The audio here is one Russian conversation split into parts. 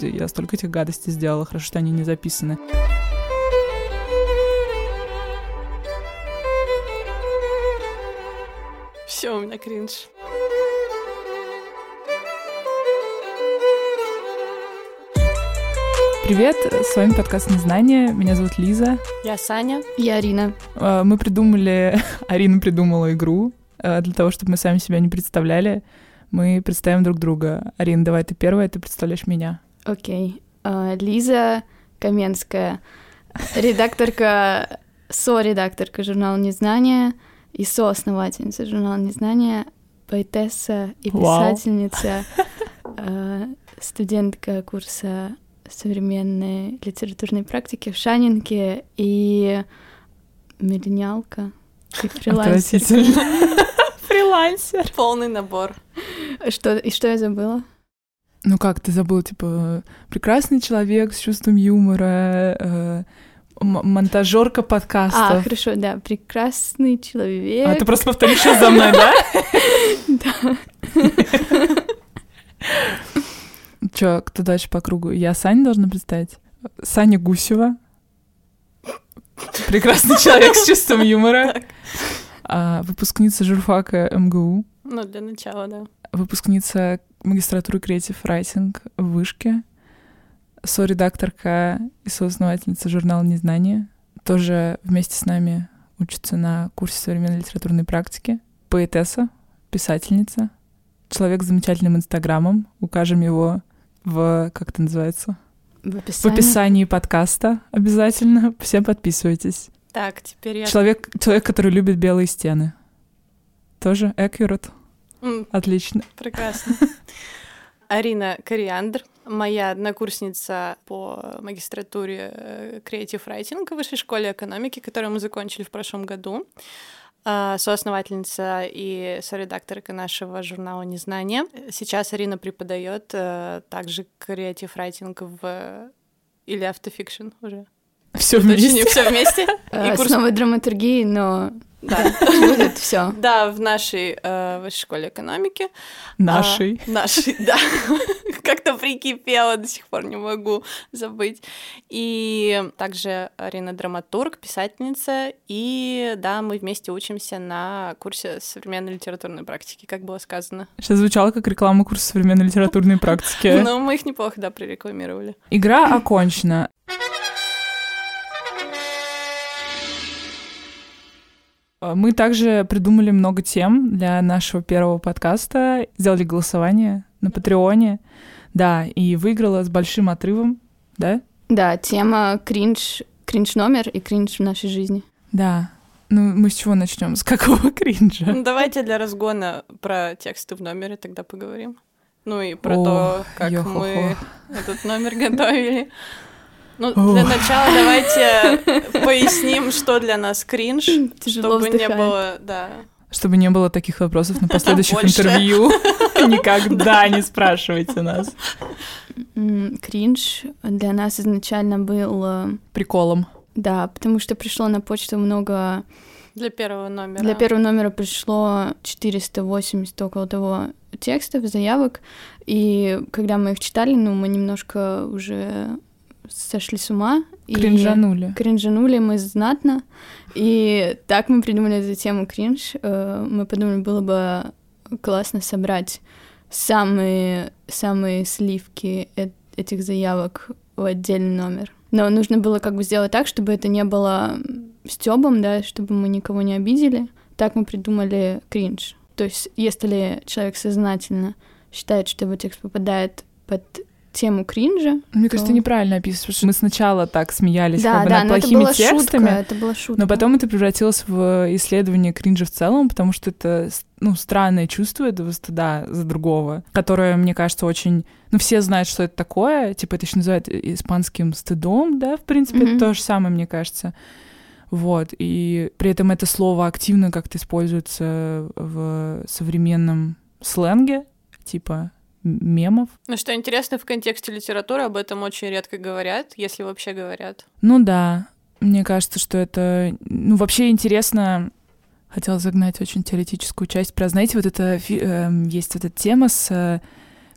господи, я столько этих гадостей сделала, хорошо, что они не записаны. Все, у меня кринж. Привет, с вами подкаст «Незнание». Меня зовут Лиза. Я Саня. Я Арина. Э, Мы придумали, Арина придумала игру э, для того, чтобы мы сами себя не представляли. Мы представим друг друга. Арина, давай ты первая, ты представляешь меня. Окей. А, Лиза Каменская, редакторка, со-редакторка журнала «Незнание» и соосновательница журнала «Незнание», поэтесса и писательница, а, студентка курса современной литературной практики в Шанинке и миллениалка и фрилансер. Фрилансер. Полный набор. Что, и что я забыла? Ну как, ты забыл, типа, прекрасный человек с чувством юмора, э, монтажерка А, подкастов. хорошо, да, прекрасный человек. А, ты просто повторишь сейчас за мной, да? Да. Чё, кто дальше по кругу? Я Саня должна представить? Саня Гусева. Прекрасный человек с чувством юмора. А, выпускница журфака МГУ. Ну, для начала, да. Выпускница магистратуры Creative Writing в Вышке. Со-редакторка и соосновательница журнала «Незнание». Тоже вместе с нами учится на курсе современной литературной практики. Поэтесса, писательница. Человек с замечательным инстаграмом. Укажем его в, как это называется? В В описании. описании подкаста обязательно. Все подписывайтесь. Так, теперь я... Человек, человек, который любит белые стены. Тоже accurate. Отлично. Прекрасно. Арина Кориандр, моя однокурсница по магистратуре э, Creative Writing в Высшей школе экономики, которую мы закончили в прошлом году. А, Соосновательница и соредакторка нашего журнала «Незнание». Сейчас Арина преподает э, также Creative Writing в... или автофикшн уже. Все Точнее, вместе. все вместе. Э, И курс- Основы драматургии, но Да. будет все. Да, в нашей э, высшей школе экономики. Нашей. А, нашей, да. Как-то прикипела, до сих пор не могу забыть. И также Арина драматург, писательница. И да, мы вместе учимся на курсе современной литературной практики, как было сказано. Сейчас звучало как реклама курса современной литературной практики. Но мы их неплохо, да, прорекламировали. Игра окончена. Мы также придумали много тем для нашего первого подкаста. Сделали голосование на Патреоне. Да, и выиграла с большим отрывом, да? Да, тема кринж, кринж номер и кринж в нашей жизни. Да. Ну, мы с чего начнем? С какого кринжа? Ну, давайте для разгона про тексты в номере тогда поговорим. Ну и про О, то, как мы этот номер готовили. Ну, для начала давайте поясним, что для нас кринж, Тяжело чтобы не было, да. Чтобы не было таких вопросов на последующих интервью. Никогда не спрашивайте нас. Кринж для нас изначально был... э, Приколом. Да, потому что пришло на почту много... Для первого номера. Для первого номера пришло 480 около того текстов, заявок. И когда мы их читали, ну, мы немножко уже сошли с ума. и- Кринжанули. Кринжанули мы знатно. И так мы придумали эту тему кринж. Э, Мы подумали, было бы классно собрать самые, самые сливки э- этих заявок в отдельный номер. Но нужно было как бы сделать так, чтобы это не было стёбом, да, чтобы мы никого не обидели. Так мы придумали кринж. То есть, если человек сознательно считает, что его текст попадает под тему кринжа, Мне кажется, то- ты неправильно описываешь, потому что мы сначала так смеялись да, как бы да, над но это плохими была текстами, шутка, это была шутка. но потом это превратилось в исследование кринжа в целом, потому что это ну, странное чувство этого стыда за другого, которое, мне кажется, очень... Ну, все знают, что это такое, типа это еще называют испанским стыдом, да, в принципе, Мгм. это то же самое, мне кажется. Вот, и при этом это слово активно как-то используется в современном сленге, типа мемов. Ну, что интересно, в контексте литературы об этом очень редко говорят, если вообще говорят. Ну да, мне кажется, что это, ну вообще интересно. Хотела загнать очень теоретическую часть про, знаете, вот это эм, есть вот эта тема с, э,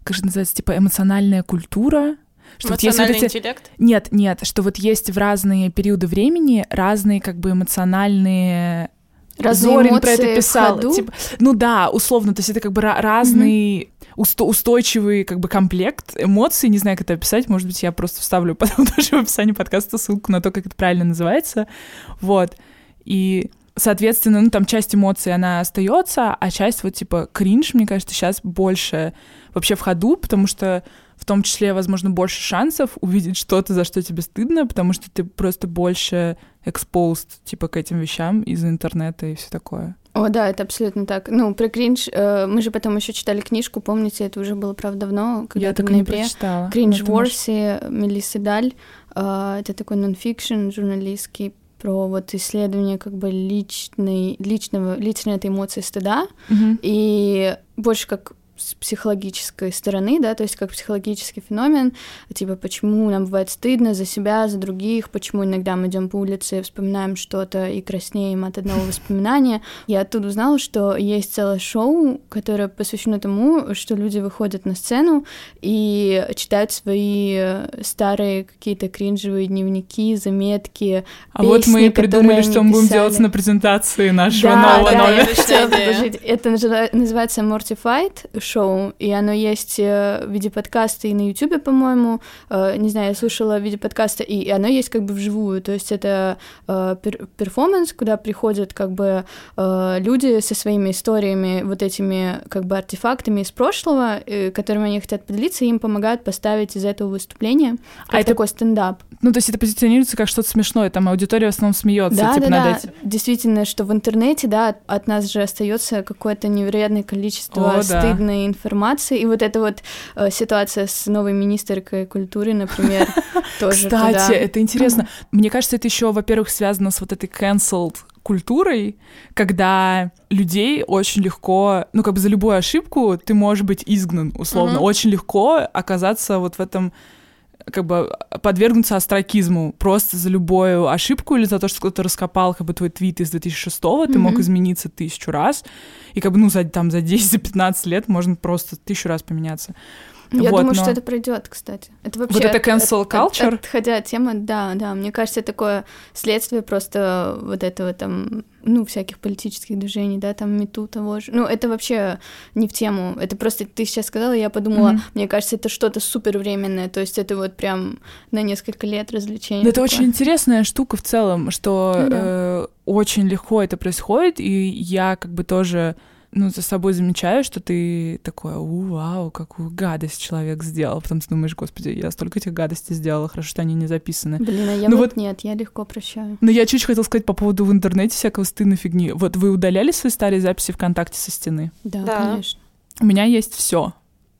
как же называется, типа эмоциональная культура. Что вот есть вот эти... интеллект? Нет, нет, что вот есть в разные периоды времени разные как бы эмоциональные Разные Зорин эмоции про это писал. Типа, ну да, условно, то есть это как бы разный усто- устойчивый как бы комплект эмоций, не знаю, как это описать, может быть, я просто вставлю потом тоже в описании подкаста ссылку на то, как это правильно называется, вот, и соответственно, ну там часть эмоций, она остается, а часть вот типа кринж, мне кажется, сейчас больше вообще в ходу, потому что в том числе, возможно, больше шансов увидеть что-то, за что тебе стыдно, потому что ты просто больше exposed, типа, к этим вещам из интернета и все такое. О, да, это абсолютно так. Ну, про кринж, э, мы же потом еще читали книжку, помните, это уже было, правда, давно, когда Я в так и не прочитала. Кринж Ворси, Мелиссы Даль. Э, это такой нонфикшн журналистский про вот исследование как бы личной, личного, личной этой эмоции стыда. Мгм. И больше как с психологической стороны, да, то есть как психологический феномен, типа почему нам бывает стыдно за себя, за других, почему иногда мы идем по улице и вспоминаем что-то и краснеем от одного воспоминания. Я оттуда узнала, что есть целое шоу, которое посвящено тому, что люди выходят на сцену и читают свои э, старые какие-то кринжевые дневники, заметки, А вот мы и песни, придумали, что мы будем писали. делать на презентации нашего Да, нового да, номера. я хотела Идея. предложить. Это называ- называется Mortified шоу, и оно есть э, в виде подкаста и на Ютубе, по-моему. Э, Не знаю, я слушала в виде подкаста, и оно есть как бы вживую. То есть это э, пер- перформанс, куда приходят как бы люди со своими историями, вот этими как бы артефактами из прошлого, которыми они хотят поделиться, и им помогают поставить из этого выступления как А это- такой стендап. Ну, то есть это позиционируется как что-то смешное, там аудитория в основном смеется, Да, типа да, над да. этим. Действительно, что в интернете, да, от- нас же остается какое-то невероятное количество О, да. Стыдной информации. И вот эта вот э, ситуация с новой министркой культуры, например, тоже Кстати, это интересно. Мне кажется, это еще, во-первых, связано с вот этой cancelled культурой, когда людей очень легко, ну, как бы за любую ошибку ты можешь быть изгнан, условно. Очень легко оказаться вот в этом как бы подвергнуться остракизму просто за любую ошибку или за то, что кто-то раскопал как бы твой твит из 2006 ты мог Мгм. измениться тысячу раз, и как бы, ну, за, там, за 10-15 лет можно просто тысячу раз поменяться. Я вот, думаю, но- что это пройдет, кстати. Это вообще это от- cancel от- culture? от- Отходя от темы, да, да. Мне кажется, это такое следствие просто вот этого там, ну, всяких политических движений, да, там мету того же. Ну, это вообще не в тему. Это просто ты сейчас сказала, я подумала, Мгм. мне кажется, это что-то супер временное. То есть это вот прям на несколько лет развлечения. Да это очень интересная штука в целом, что Ну да. э, очень легко это происходит, и я как бы тоже ну, за собой замечаю, что ты такой, «У, вау, какую гадость человек сделал. Потом ты думаешь, господи, я столько этих гадостей сделала, хорошо, что они не записаны. Блин, а я Ну вот, вот- нет, я легко прощаю. Но я чуть хотела сказать по поводу в интернете всякого стыдной фигни. Вот вы удаляли свои старые записи ВКонтакте со стены? Да, Да. конечно. У меня есть все.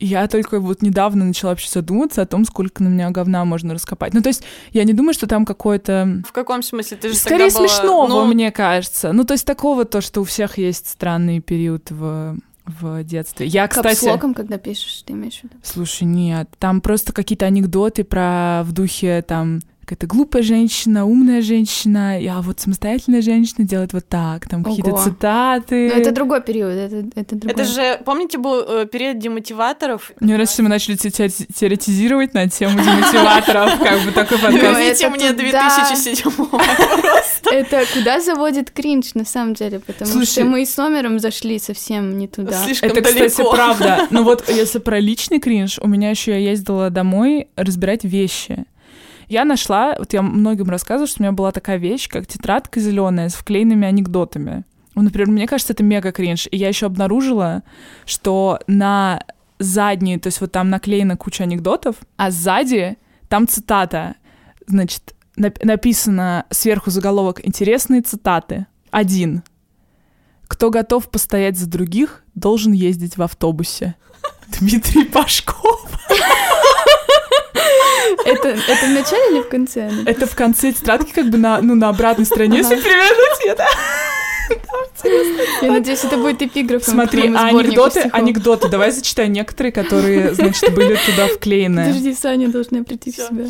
Я только вот недавно начала вообще задуматься о том, сколько на меня говна можно раскопать. Ну, то есть я не думаю, что там какое-то В каком смысле? Ты же Скорее тогда была, смешного, ну, мне кажется. Ну, то есть такого то, что у всех есть странный период в, в детстве. Я, кстати... Капслоком, когда пишешь, ты имеешь в виду? Слушай, нет, там просто какие-то анекдоты про в духе там какая-то глупая женщина, умная женщина, а вот самостоятельная женщина делает вот так, там какие-то Ого. цитаты. Ну, это другой период, это, это другой. Это же, помните, был э, период демотиваторов? Мне нравится, что мы начали те- те- теоретизировать на тему демотиваторов, как бы такой Ну, подкаст. Верните это мне туда. 2007 просто. Это куда заводит кринж, на самом деле, потому что мы и с номером зашли совсем не туда. Слишком Это, кстати, правда. Ну вот, если про личный кринж, у меня еще я ездила домой разбирать вещи. Я нашла, вот я многим рассказывала, что у меня была такая вещь, как тетрадка зеленая с вклеенными анекдотами. Ну, например, мне кажется, это мега кринж. И я еще обнаружила, что на задней, то есть вот там наклеена куча анекдотов, а сзади там цитата. Значит, нап- написано сверху заголовок «Интересные цитаты». Один. Кто готов постоять за других, должен ездить в автобусе. Дмитрий Пашков. Это, это в начале или в конце? Это в конце тетрадки, как бы на, ну, на обратной стороне, если перевернуть это. Я надеюсь, это будет эпиграфом. Смотри, а анекдоты, стихов. анекдоты. Давай зачитай некоторые, которые, значит, были туда вклеены. Подожди, Саня должна прийти в Всё. себя.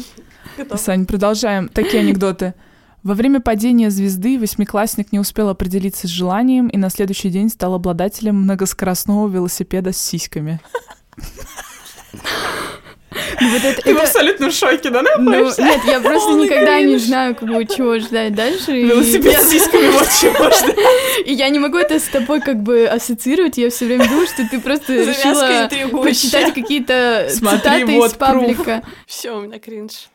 Готов. Сань, продолжаем. Такие анекдоты. Во время падения звезды восьмиклассник не успел определиться с желанием и на следующий день стал обладателем многоскоростного велосипеда с сиськами. Ну, вот это- Ты в это- абсолютном шоке, да, ну, нет, я просто Полный никогда не знаю, как бы, чего ждать дальше. и- Велосипед с сиськами, вот чего ждать. И я не могу это с тобой как бы ассоциировать. Я все время думаю, что ты просто решила почитать какие-то цитаты вот из паблика. Все, у меня кринж.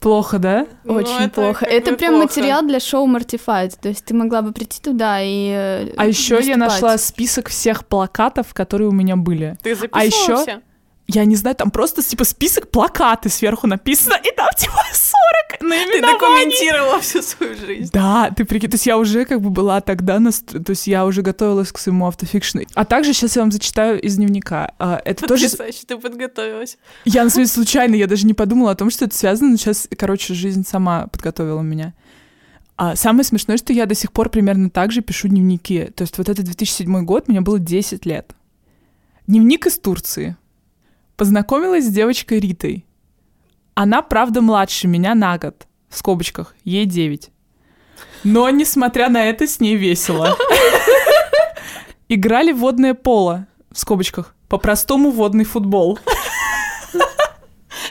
Плохо, да? Ну, Очень это плохо. Это прям плохо. материал для шоу Mortified. То есть ты могла бы прийти туда и э, А еще я выступать. нашла список всех плакатов, которые у меня были. Ты А ещё- записывала все? Я не знаю, там просто типа список плакаты сверху написано, и там типа 40 Ты наименований. документировала всю свою жизнь. Да, ты прикинь, то есть я уже как бы была тогда, на, то есть я уже готовилась к своему автофикшну. А также сейчас я вам зачитаю из дневника. А, Это тоже... Потрясающе, ты подготовилась. Я на самом деле случайно, я даже не подумала о том, что это связано, но сейчас, короче, жизнь сама подготовила меня. А самое смешное, что я до сих пор примерно так же пишу дневники. То есть вот это 2007 год, мне было 10 лет. Дневник из Турции. Познакомилась с девочкой Ритой. Она, правда, младше меня на год. В скобочках. Ей 9. Но, несмотря на это, с ней весело. Играли в водное поло. В скобочках. По-простому водный футбол.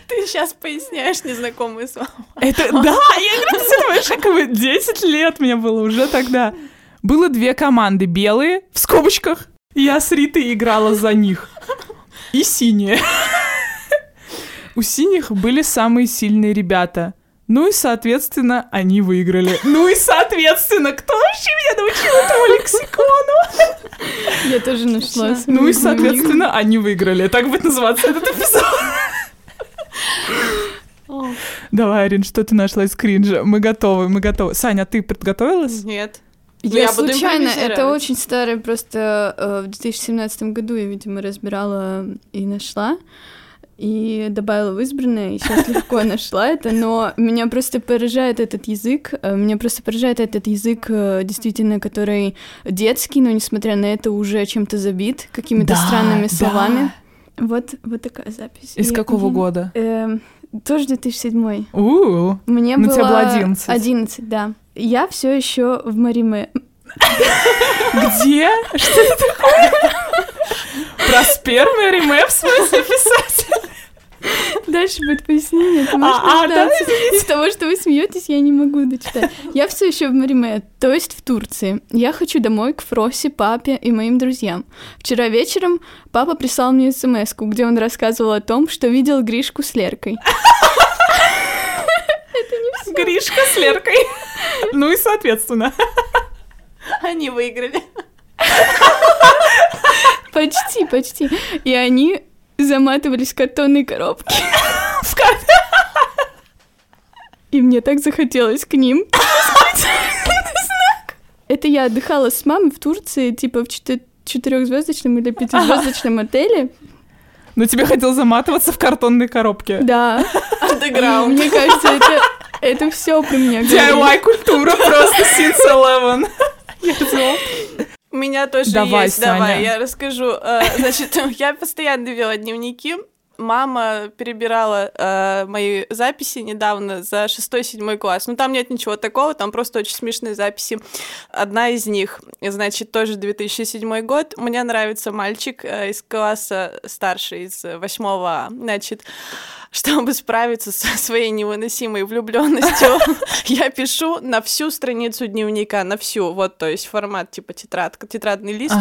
Ты сейчас поясняешь незнакомые слова. Это, да, я говорю, понимаешь, как бы 10 лет мне было уже тогда. Было две команды, белые, в скобочках, я с Ритой играла за них, и синие. У синих были самые сильные ребята. Ну и, соответственно, они выиграли. Ну и, соответственно, кто вообще меня научил этому лексикону? Я тоже нашла. Ну и, соответственно, они выиграли. Так будет называться этот эпизод. Давай, Арин, что ты нашла из кринжа? Мы готовы, мы готовы. Саня, ты подготовилась? Нет. Ну, Я, я буду случайно, это очень старое, просто э, в 2017 году я, видимо, разбирала и нашла, и добавила в избранное, и сейчас легко нашла это, но меня просто поражает этот язык, э, меня просто поражает этот язык, э, действительно, который детский, но, несмотря на это, уже чем-то забит, какими-то Да, странными да. словами. Вот, вот такая запись. Из И какого года? Эм, тоже 2007. У, Мне Ну, было тебе было 11. 11, да. Я все еще в Мариме. Где? Что это такое? Про спермы Риме в смысле писать? Дальше будет пояснение. Ты можешь А, а, да, дождаться. Из того, что вы смеетесь, я не могу дочитать. Я все еще в Мариме, то есть в Турции. Я хочу домой к Фросе, папе и моим друзьям. Вчера вечером папа прислал мне смс где он рассказывал о том, что видел Гришку с Леркой. Гришка с Леркой. Ну и соответственно. Они выиграли. Почти, почти. И они заматывались в картонные коробки. И мне так захотелось к ним. Это я отдыхала с мамой в Турции, типа в четырехзвездочном или пятизвездочном отеле. Но тебе хотел заматываться в картонной коробке. Да. Андеграунд. Мне кажется, это, это все меня говорит. DIY-культура просто since 11. У меня тоже Давай, есть, давай, Саня. я расскажу. Э, Значит, я постоянно вела дневники. Мама перебирала э, мои записи недавно за шестой-седьмой класс. Ну, там нет ничего такого, там просто очень смешные записи. Одна из них, значит, тоже 2007 год. Мне нравится мальчик э, из класса старше, из восьмого А. Значит, чтобы справиться со своей невыносимой влюбленностью, я пишу на всю страницу дневника, на всю, вот, то есть формат типа тетрадка, тетрадный лист.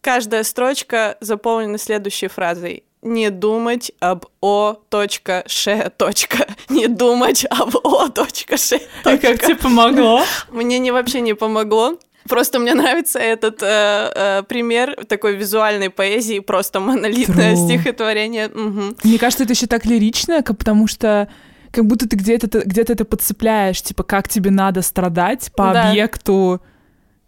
Каждая строчка заполнена следующей фразой. Не думать об О. точка, Ш. точка. Не думать об О. точка, Ш. И как точка. тебе помогло? Мне не вообще не помогло. Просто мне нравится этот э, э, пример такой визуальной поэзии, просто монолитное True. стихотворение. Мгм. Мне кажется, это еще так лирично, как- потому что как будто ты где-то где-то это подцепляешь, типа, как тебе надо страдать по Да. объекту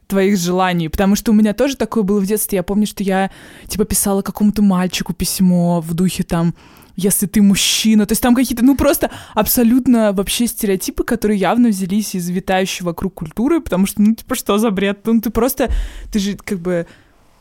твоих желаний. Потому что у меня тоже такое было в детстве. Я помню, что я, типа, писала какому-то мальчику письмо в духе там если ты мужчина. То есть там какие-то, ну, просто абсолютно вообще стереотипы, которые явно взялись из витающей вокруг культуры, потому что, ну, типа, что за бред? Ну, ты просто, ты же как бы,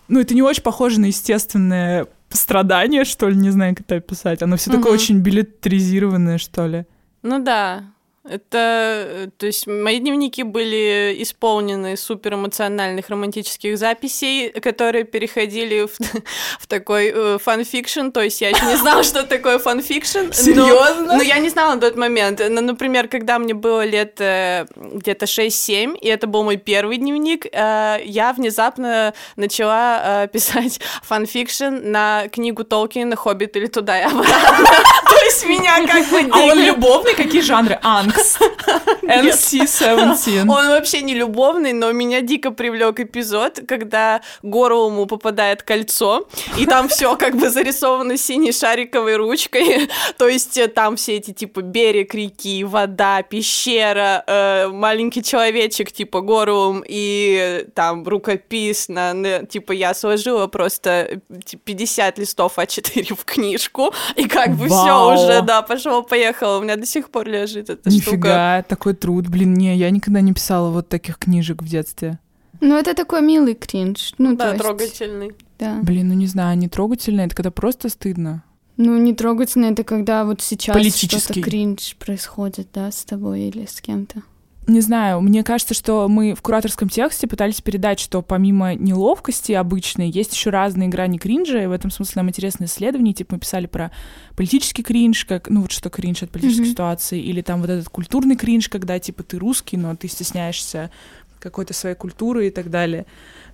ну, это не очень похоже на естественное страдание, что ли, не знаю, как это описать. Оно все такое Мгм. очень беллетризированное, что ли. Ну да. Это, э, то есть, мои дневники были исполнены супер эмоциональных романтических записей, которые переходили в, в такой э, фанфикшн. То есть, я еще не знала, что такое фанфикшн. Серьезно? Но, но я не знала на тот момент. Но, например, когда мне было лет э, где-то 6-7, и это был мой первый дневник, э, я внезапно начала э, писать фанфикшн на книгу Толкина «Хоббит» или «Туда и обратно». То есть, меня как бы... А он любовный? Какие жанры? Ангст. NC-17. Он вообще не любовный, но меня дико привлек эпизод, когда Горлуму попадает кольцо, и там все как бы зарисовано синей шариковой ручкой. То есть э, там все эти типа берег реки, вода, пещера, э, маленький человечек типа Горлум и там рукописно, типа я сложила просто 50 листов А4 в книжку, и как бы все уже, да, пошел поехал. У меня до сих пор лежит эта Нифига, такой труд. Блин, не, я никогда не писала вот таких книжек в детстве. Ну, это такой милый кринж. Ну, то Да, есть, трогательный. Да. Блин, ну не знаю, не трогательно, это когда просто стыдно. Ну, не трогательно, это когда вот сейчас что-то кринж происходит, да, с тобой или с кем-то. Не знаю, мне кажется, что мы в кураторском тексте пытались передать, что помимо неловкости обычной, есть еще разные грани кринжа, и в этом смысле нам интересно исследование, типа мы писали про политический кринж, как, ну вот что кринж от политической Мгм. ситуации, или там вот этот культурный кринж, когда типа ты русский, но ты стесняешься какой-то своей культуры и так далее.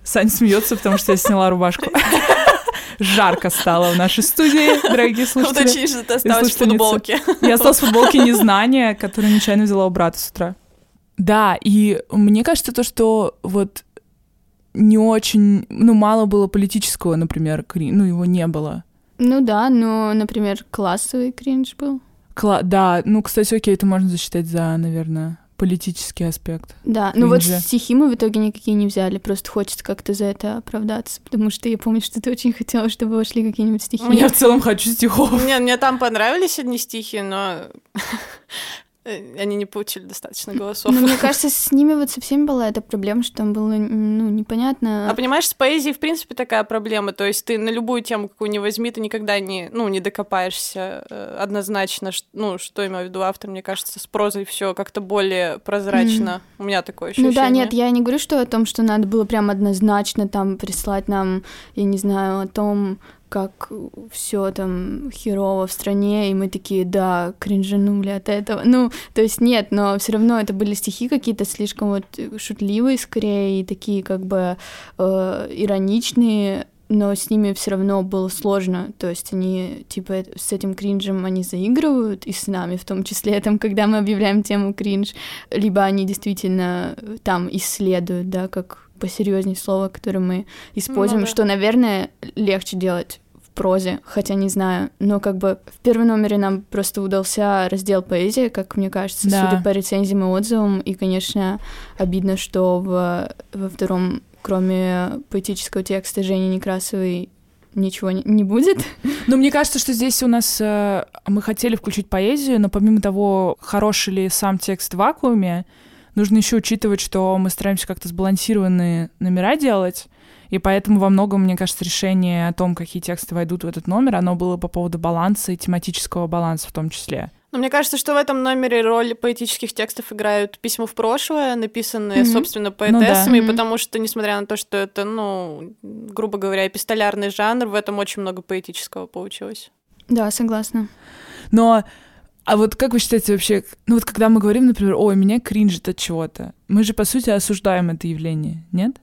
Саня смеется, потому что я сняла рубашку. Жарко стало в нашей студии, дорогие слушатели. Уточни, что ты осталась в футболке. Я осталась в футболке незнания, которую нечаянно взяла у брата с утра. Да, и мне кажется, то, что вот не очень, ну, мало было политического, например, кри- ну, его не было. Ну да, но, например, классовый кринж был. Кла- да, ну, кстати, окей, это можно засчитать за, наверное, политический аспект. Да, ну вот стихи мы в итоге никакие не взяли, просто хочется как-то за это оправдаться, потому что я помню, что ты очень хотела, чтобы вошли какие-нибудь стихи. Я в целом хочу стихов. Мне, мне там понравились одни стихи, но они не получили достаточно голосов. Но мне кажется, с ними вот со всеми была эта проблема, что там было, ну, непонятно. А понимаешь, с поэзией, в принципе, такая проблема. То есть ты на любую тему, какую не возьми, ты никогда не, ну, не докопаешься э, однозначно, ну, что имел в виду автор. Мне кажется, с прозой все как-то более прозрачно. У меня такое ощущение. Ну да, нет, я не говорю, что о том, что надо было прям однозначно там прислать нам, я не знаю, о том, как все там херово в стране, и мы такие, да, кринжанули от этого. Ну, то есть нет, но все равно это были стихи какие-то слишком вот шутливые скорее, и такие как бы э, ироничные, но с ними все равно было сложно. То есть они, типа, э- с этим кринжем они заигрывают, и с нами в том числе, там, когда мы объявляем тему кринж, либо они действительно э, там исследуют, да, как посерьезнее слово, которое мы используем, Ну да. что, наверное, легче делать прозе, хотя не знаю, но как бы в первом номере нам просто удался раздел поэзии, как мне кажется, Да. судя по рецензиям и отзывам, и, конечно, обидно, что в, во втором, кроме поэтического текста Жени Некрасовой, ничего не, не будет. Ну, мне кажется, что здесь у нас э, мы хотели включить поэзию, но помимо того, хороший ли сам текст в вакууме, нужно еще учитывать, что мы стараемся как-то сбалансированные номера делать, и поэтому во многом, мне кажется, решение о том, какие тексты войдут в этот номер, оно было по поводу баланса и тематического баланса в том числе. Но мне кажется, что в этом номере роль поэтических текстов играют письма в прошлое, написанные, Мгм. собственно, да. поэтессами, Мгм. потому что, несмотря на то, что это, ну, грубо говоря, эпистолярный жанр, в этом очень много поэтического получилось. Да, согласна. Но а вот как вы считаете вообще, ну вот когда мы говорим, например, ой, меня кринжит от чего-то, мы же, по сути, осуждаем это явление, нет?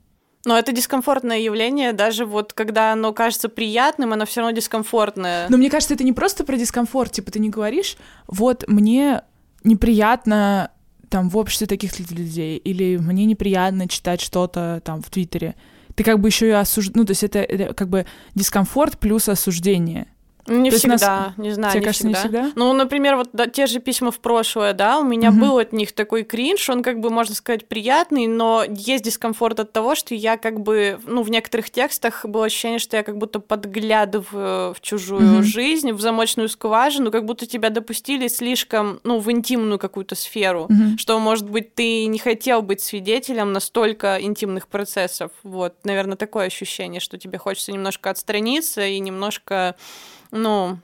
Но это дискомфортное явление, даже вот когда оно кажется приятным, оно все равно дискомфортное. Но мне кажется, это не просто про дискомфорт. Типа ты не говоришь, вот мне неприятно там в обществе таких людей, или мне неприятно читать что-то там в Твиттере. Ты как бы еще и осуждаешь, ну, то есть это, это как бы дискомфорт плюс осуждение. Не То есть нас- всегда, не знаю, Тебе не кажется, не всегда. всегда? Ну, например, вот да, те же письма в прошлое, да, у меня Мгм. был от них такой кринж, он как бы, можно сказать, приятный, но есть дискомфорт от того, что я как бы, ну, в некоторых текстах было ощущение, что я как будто подглядываю в чужую Мгм. жизнь, в замочную скважину, как будто тебя допустили слишком, ну, в интимную какую-то сферу, Мгм. что, может быть, ты не хотел быть свидетелем настолько интимных процессов. Вот, наверное, такое ощущение, что тебе хочется немножко отстраниться и немножко, ну,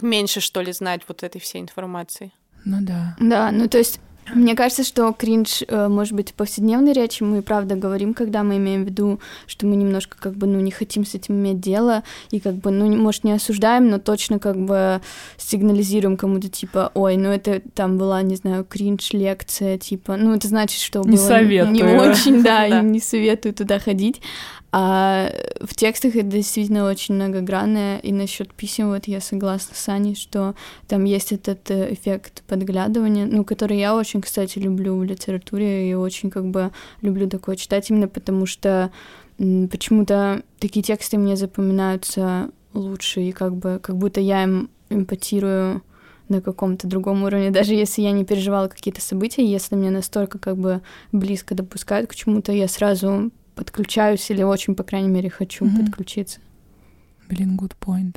меньше, что ли, знать вот этой всей информации. Ну да. Да, ну то есть Мне кажется, что кринж э, может быть в повседневной речи. Мы правда говорим, когда мы имеем в виду, что мы немножко как бы ну не хотим с этим иметь дело и как бы ну может не осуждаем, но точно как бы сигнализируем кому-то типа, ой, ну это там была не знаю кринж лекция типа, ну это значит, что не было советую. не очень, да, и не советую туда ходить. А в текстах это действительно очень многогранное, и насчет писем вот я согласна с Аней, что там есть этот э, эффект подглядывания, ну, который я очень, кстати, люблю в литературе, и очень как бы люблю такое читать, именно потому что почему-то такие тексты мне запоминаются лучше, и как бы как будто я им эмпатирую на каком-то другом уровне, даже если я не переживала какие-то события, если мне настолько как бы близко допускают к чему-то, я сразу подключаюсь или очень, по крайней мере, хочу mm-hmm. подключиться. Блин, good point.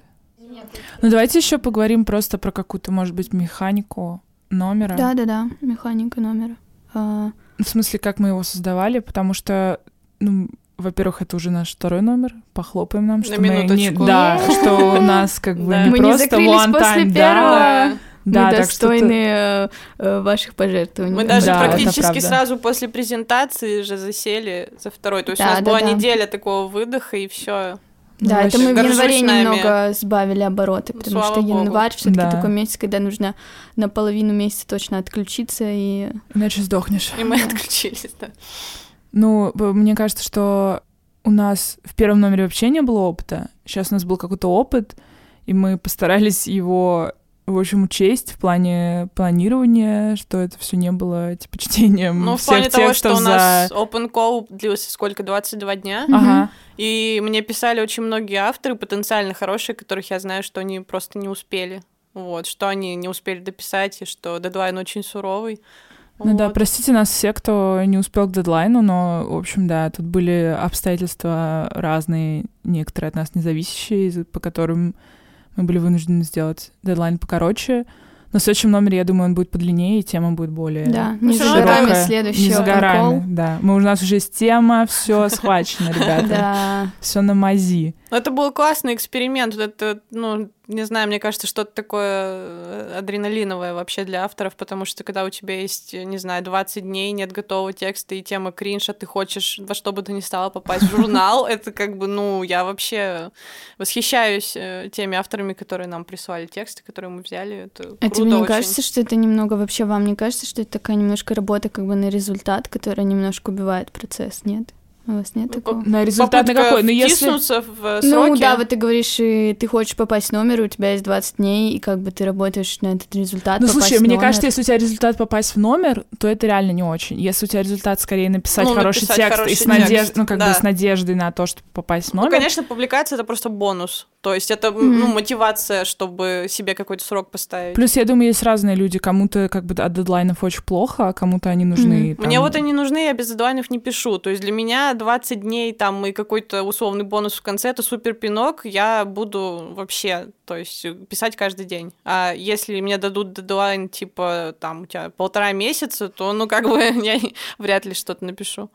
Ну давайте еще поговорим просто про какую-то, может быть, механику номера. Да, да, да, механика номера. А... В смысле, как мы его создавали, потому что, ну, во-первых, это уже наш второй номер. Похлопаем нам, что На мы не, да, что у нас как бы не просто one time, да. Да, мы достойны что э, ваших пожертвований. Мы даже да, практически сразу после презентации же засели за второй. То есть да, у нас да, была да. неделя такого выдоха, и все. Да, ну, это мы в январе немного сбавили обороты, потому Слава что январь все таки да. такой месяц, когда нужно на половину месяца точно отключиться и... Иначе сдохнешь. И мы отключились, да. Ну, мне кажется, что у нас в первом номере вообще не было опыта. Сейчас у нас был какой-то опыт, и мы постарались его в общем, учесть в плане планирования, что это все не было типа чтением Ну, в плане того, что у нас за... open call длился сколько, 22 дня. Ага. И мне писали очень многие авторы, потенциально хорошие, которых я знаю, что они просто не успели. Вот, что они не успели дописать, и что дедлайн очень суровый. Ну вот. да, простите нас все, кто не успел к дедлайну, но, в общем, да, тут были обстоятельства разные, некоторые от нас независящие, по которым мы были вынуждены сделать дедлайн покороче. Но в следующем номере, я думаю, он будет подлиннее, и тема будет более да, не широкая. следующий не за горами, да. Мы, у нас уже есть тема, все схвачено, ребята. Да. Все на мази. Это был классный эксперимент. Это, ну, не знаю, мне кажется, что-то такое э, адреналиновое вообще для авторов, потому что когда у тебя есть, не знаю, 20 дней, нет готового текста и тема кринж, а ты хочешь во что бы то ни стало попасть в журнал, это как бы, ну, я вообще восхищаюсь э, теми авторами, которые нам прислали тексты, которые мы взяли. Это а тебе не кажется, что это немного вообще вам не кажется, что это такая немножко работа как бы на результат, которая немножко убивает процесс, нет? У вас нет ну, такого? На результат на какой? Ну, если... в сроки. Ну, да, вот ты говоришь, и ты хочешь попасть в номер, у тебя есть 20 дней, и как бы ты работаешь на этот результат. Ну, слушай, мне кажется, если у тебя результат попасть в номер, то это реально не очень. Если у тебя результат скорее написать ну, хороший написать текст хороший и с надеждой, ну, как да. бы с надеждой на то, чтобы попасть в ну, номер. Ну, конечно, публикация это просто бонус. То есть это mm-hmm. ну, мотивация, чтобы себе какой-то срок поставить. Плюс, я думаю, есть разные люди. Кому-то как бы от дедлайнов очень плохо, а кому-то они нужны. Mm-hmm. Там... Мне вот они нужны, я без дедлайнов не пишу. То есть для меня 20 дней там и какой-то условный бонус в конце — это супер пинок. Я буду вообще, то есть писать каждый день. А если мне дадут дедлайн, типа, там, у тебя полтора месяца, то, ну, как бы я вряд ли что-то напишу.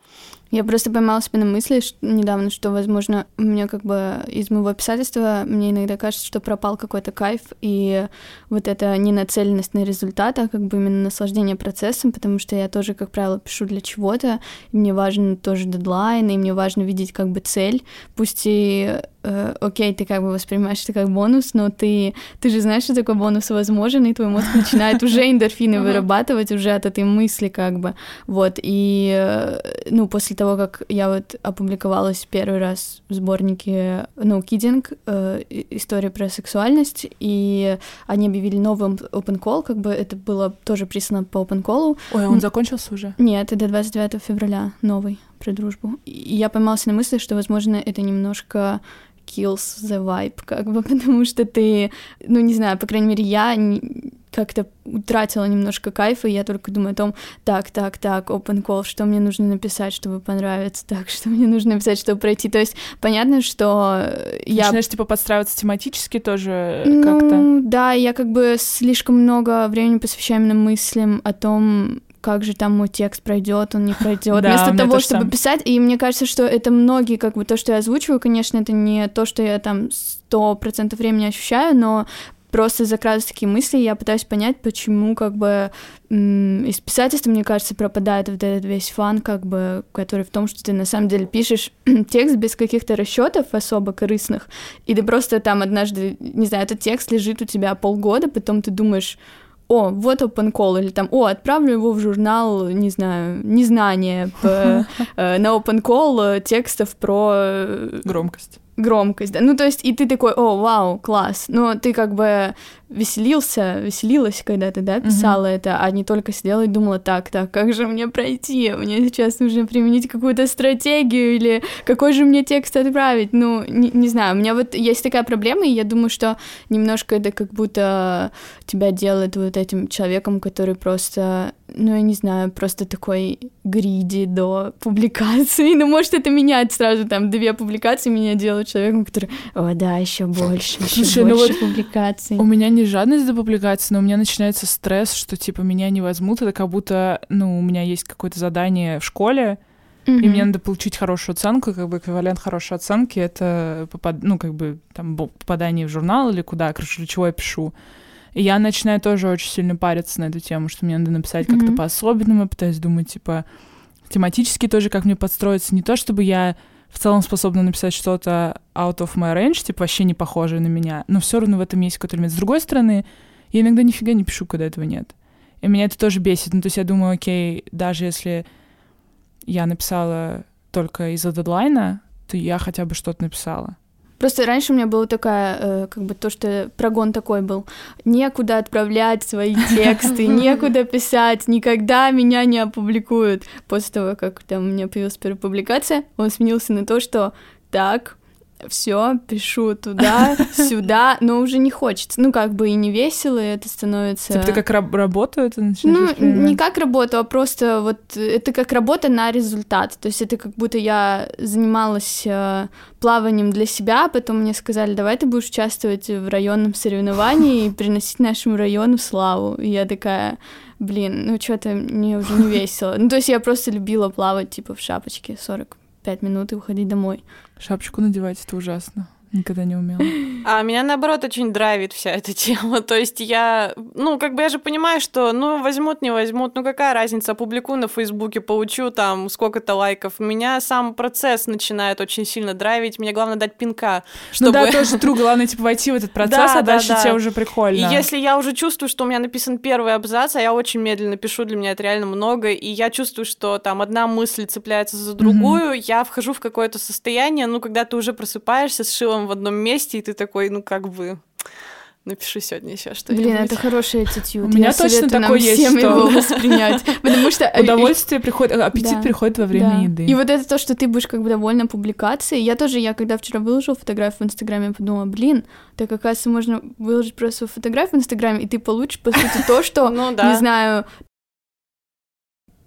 Я просто поймала себя на мысли что, недавно, что, возможно, у меня как бы из моего писательства мне иногда кажется, что пропал какой-то кайф, и вот эта не нацеленность на результат, а как бы именно наслаждение процессом, потому что я тоже, как правило, пишу для чего-то, мне важен тоже дедлайн, и мне важно видеть как бы цель, пусть и э, окей, ты как бы воспринимаешь это как бонус, но ты, ты же знаешь, что такой бонус возможен, и твой мозг начинает уже эндорфины вырабатывать уже от этой мысли как бы, вот, и, э, ну, после того, как я вот опубликовалась первый раз в сборнике No Kidding, э, история про сексуальность, и они объявили новый open call, как бы это было тоже прислано по open call. Ой, а он закончился уже? Нет, это 29 февраля новый про дружбу. И я поймался на мысли, что, возможно, это немножко kills the vibe, как бы, потому что ты, ну, не знаю, по крайней мере, я как-то утратила немножко кайфа, и я только думаю о том, так, так, так, open call, что мне нужно написать, чтобы понравиться, так, что мне нужно написать, чтобы пройти. То есть понятно, что я... Начинаешь, типа, подстраиваться тематически тоже ну, как-то? да, я как бы слишком много времени посвящаю именно мыслям о том, как же там мой текст пройдет, он не пройдет. Да, Вместо того, чтобы сам. писать, и мне кажется, что это многие, как бы то, что я озвучиваю, конечно, это не то, что я там сто процентов времени ощущаю, но просто закрадываются такие мысли, и я пытаюсь понять, почему как бы из писательства, мне кажется, пропадает вот этот весь фан, как бы, который в том, что ты на самом деле пишешь текст без каких-то расчетов особо корыстных, и ты просто там однажды, не знаю, этот текст лежит у тебя полгода, потом ты думаешь, о, вот open call, или там, о, отправлю его в журнал, не знаю, незнание по, э, на open call текстов про... Э, Громкость громкость, да. Ну, то есть, и ты такой, о, вау, класс. Но ты как бы веселился, веселилась, когда ты, да, писала mm-hmm. это, а не только сидела и думала, так, так, как же мне пройти? Мне сейчас нужно применить какую-то стратегию или какой же мне текст отправить? Ну, не, не знаю, у меня вот есть такая проблема, и я думаю, что немножко это как будто тебя делает вот этим человеком, который просто, ну, я не знаю, просто такой гриди до публикации. Ну, может, это менять сразу там две публикации меня делают человеком, который, о, да, еще больше, еще больше ну вот публикаций. У меня не жадность до публикации, но у меня начинается стресс, что, типа, меня не возьмут. Это как будто, ну, у меня есть какое-то задание в школе, mm-hmm. и мне надо получить хорошую оценку, как бы эквивалент хорошей оценки — это, попад... ну, как бы, там, попадание в журнал или куда, короче, для чего я пишу. И я начинаю тоже очень сильно париться на эту тему, что мне надо написать mm-hmm. как-то по-особенному, пытаюсь думать, типа, тематически тоже, как мне подстроиться. Не то, чтобы я в целом способна написать что-то out of my range, типа вообще не похожее на меня, но все равно в этом есть какой-то элемент. С другой стороны, я иногда нифига не пишу, когда этого нет. И меня это тоже бесит. Ну, то есть я думаю, окей, даже если я написала только из-за дедлайна, то я хотя бы что-то написала. Просто раньше у меня было такая, э, как бы то, что прогон такой был. Некуда отправлять свои тексты, некуда писать, никогда меня не опубликуют. После того, как там у меня появилась первая публикация, он сменился на то, что так, все, пишу туда, сюда, но уже не хочется. Ну, как бы и не весело, и это становится... Типа ты как раб- работу это начинаешь Ну, не как работу, а просто вот это как работа на результат. То есть это как будто я занималась э, плаванием для себя, потом мне сказали, давай ты будешь участвовать в районном соревновании и приносить нашему району славу. И я такая, блин, ну что-то мне уже не весело. Ну, то есть я просто любила плавать, типа, в шапочке 40 пять минут и уходить домой. Шапочку надевать это ужасно. Никогда не умела. А меня, наоборот, очень драйвит вся эта тема. То есть я, ну, как бы я же понимаю, что, ну, возьмут, не возьмут, ну, какая разница, опубликую на Фейсбуке, получу там сколько-то лайков. Меня сам процесс начинает очень сильно драйвить, мне главное дать пинка, чтобы... Ну да, тоже true, главное, типа, войти в этот процесс, да, а да, дальше да. тебе уже прикольно. И если я уже чувствую, что у меня написан первый абзац, а я очень медленно пишу, для меня это реально много, и я чувствую, что там одна мысль цепляется за другую, mm-hmm. я вхожу в какое-то состояние, ну, когда ты уже просыпаешься с шилом в одном месте, и ты такой, ну как бы напишу сегодня еще что-нибудь. Блин, это хороший attitude. У меня точно такое есть, всем что... его воспринять, потому что... Удовольствие приходит, аппетит приходит во время еды. И вот это то, что ты будешь как бы довольна публикацией. Я тоже, я когда вчера выложила фотографию в Инстаграме, подумала, блин, так оказывается, можно выложить просто фотографию в Инстаграме, и ты получишь, по сути, то, что, ну не знаю,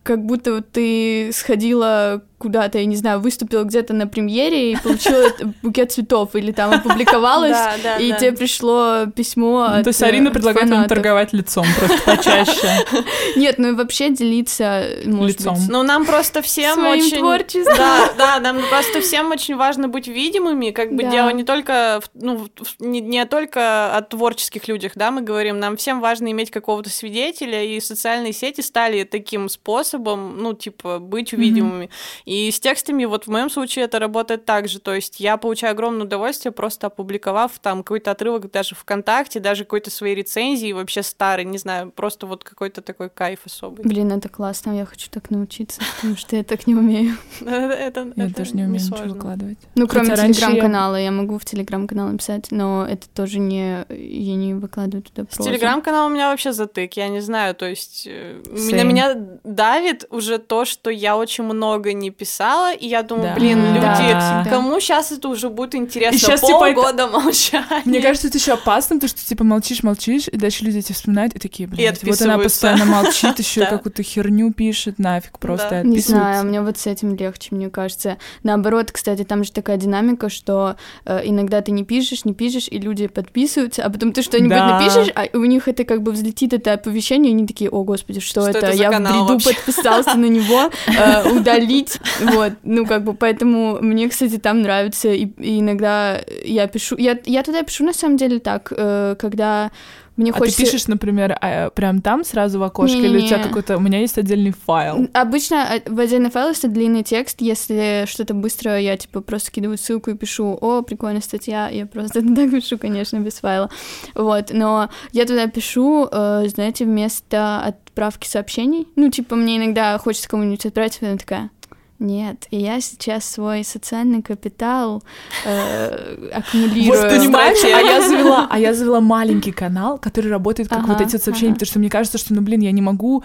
как будто ты сходила куда-то, я не знаю, выступила где-то на премьере и получила букет цветов, или там опубликовалась, и тебе пришло письмо ну, То есть Арина предлагает вам торговать лицом просто почаще. Нет, ну и вообще делиться, лицом. Ну, нам просто всем очень... творчеством. Да, да, нам просто всем очень важно быть видимыми, как бы дело не только, ну, не, не только о творческих людях, да, мы говорим, нам всем важно иметь какого-то свидетеля, и социальные сети стали таким способом, ну, типа, быть видимыми. И с текстами, вот в моем случае это работает так же. То есть я получаю огромное удовольствие, просто опубликовав там какой-то отрывок даже ВКонтакте, даже какой-то своей рецензии, вообще старый, не знаю, просто вот какой-то такой кайф особый. Блин, это классно, я хочу так научиться, потому что я так не умею. Это, я тоже не умею ничего выкладывать. Ну, кроме телеграм-канала, я могу в телеграм-канал написать, но это тоже не... Я не выкладываю туда С телеграм-канала у меня вообще затык, я не знаю, то есть э, на меня давит уже то, что я очень много не писала, и я думаю, да. блин, люди, да. кому сейчас это уже будет интересно? И сейчас, Полгода типа, молчания. Мне кажется, это еще опасно, потому что типа молчишь, молчишь, и дальше люди тебя вспоминают и такие, блин, вот она постоянно молчит, еще какую-то херню пишет, нафиг просто Не знаю, мне вот с этим легче, мне кажется. Наоборот, кстати, там же такая динамика, что э, иногда ты не пишешь, не пишешь, и люди подписываются, а потом ты что-нибудь напишешь, а у них это как бы взлетит это оповещение, и они такие, о, господи, что, это? Я в бриду подписался на него, э, удалить Вот, ну как бы, поэтому мне, кстати, там нравится, и, и иногда я пишу, я, я туда пишу на самом деле так, э, когда мне а хочется... ты пишешь, например, а, прям там сразу в окошке, Не-не-не. или у тебя какой-то... У меня есть отдельный файл. Обычно э, в отдельный файл это длинный текст, если что-то быстро, я типа просто скидываю ссылку и пишу, о, прикольная статья, я просто так пишу, конечно, без файла. Вот, но я туда пишу, э, знаете, вместо отправки сообщений, ну, типа, мне иногда хочется кому-нибудь отправить, она такая, нет, и я сейчас свой социальный капитал э, аккумулирую. Вот понимаешь, а я завела, а я завела маленький канал, который работает как Ага, вот эти вот сообщения, ага. потому что мне кажется, что, ну, блин, я не могу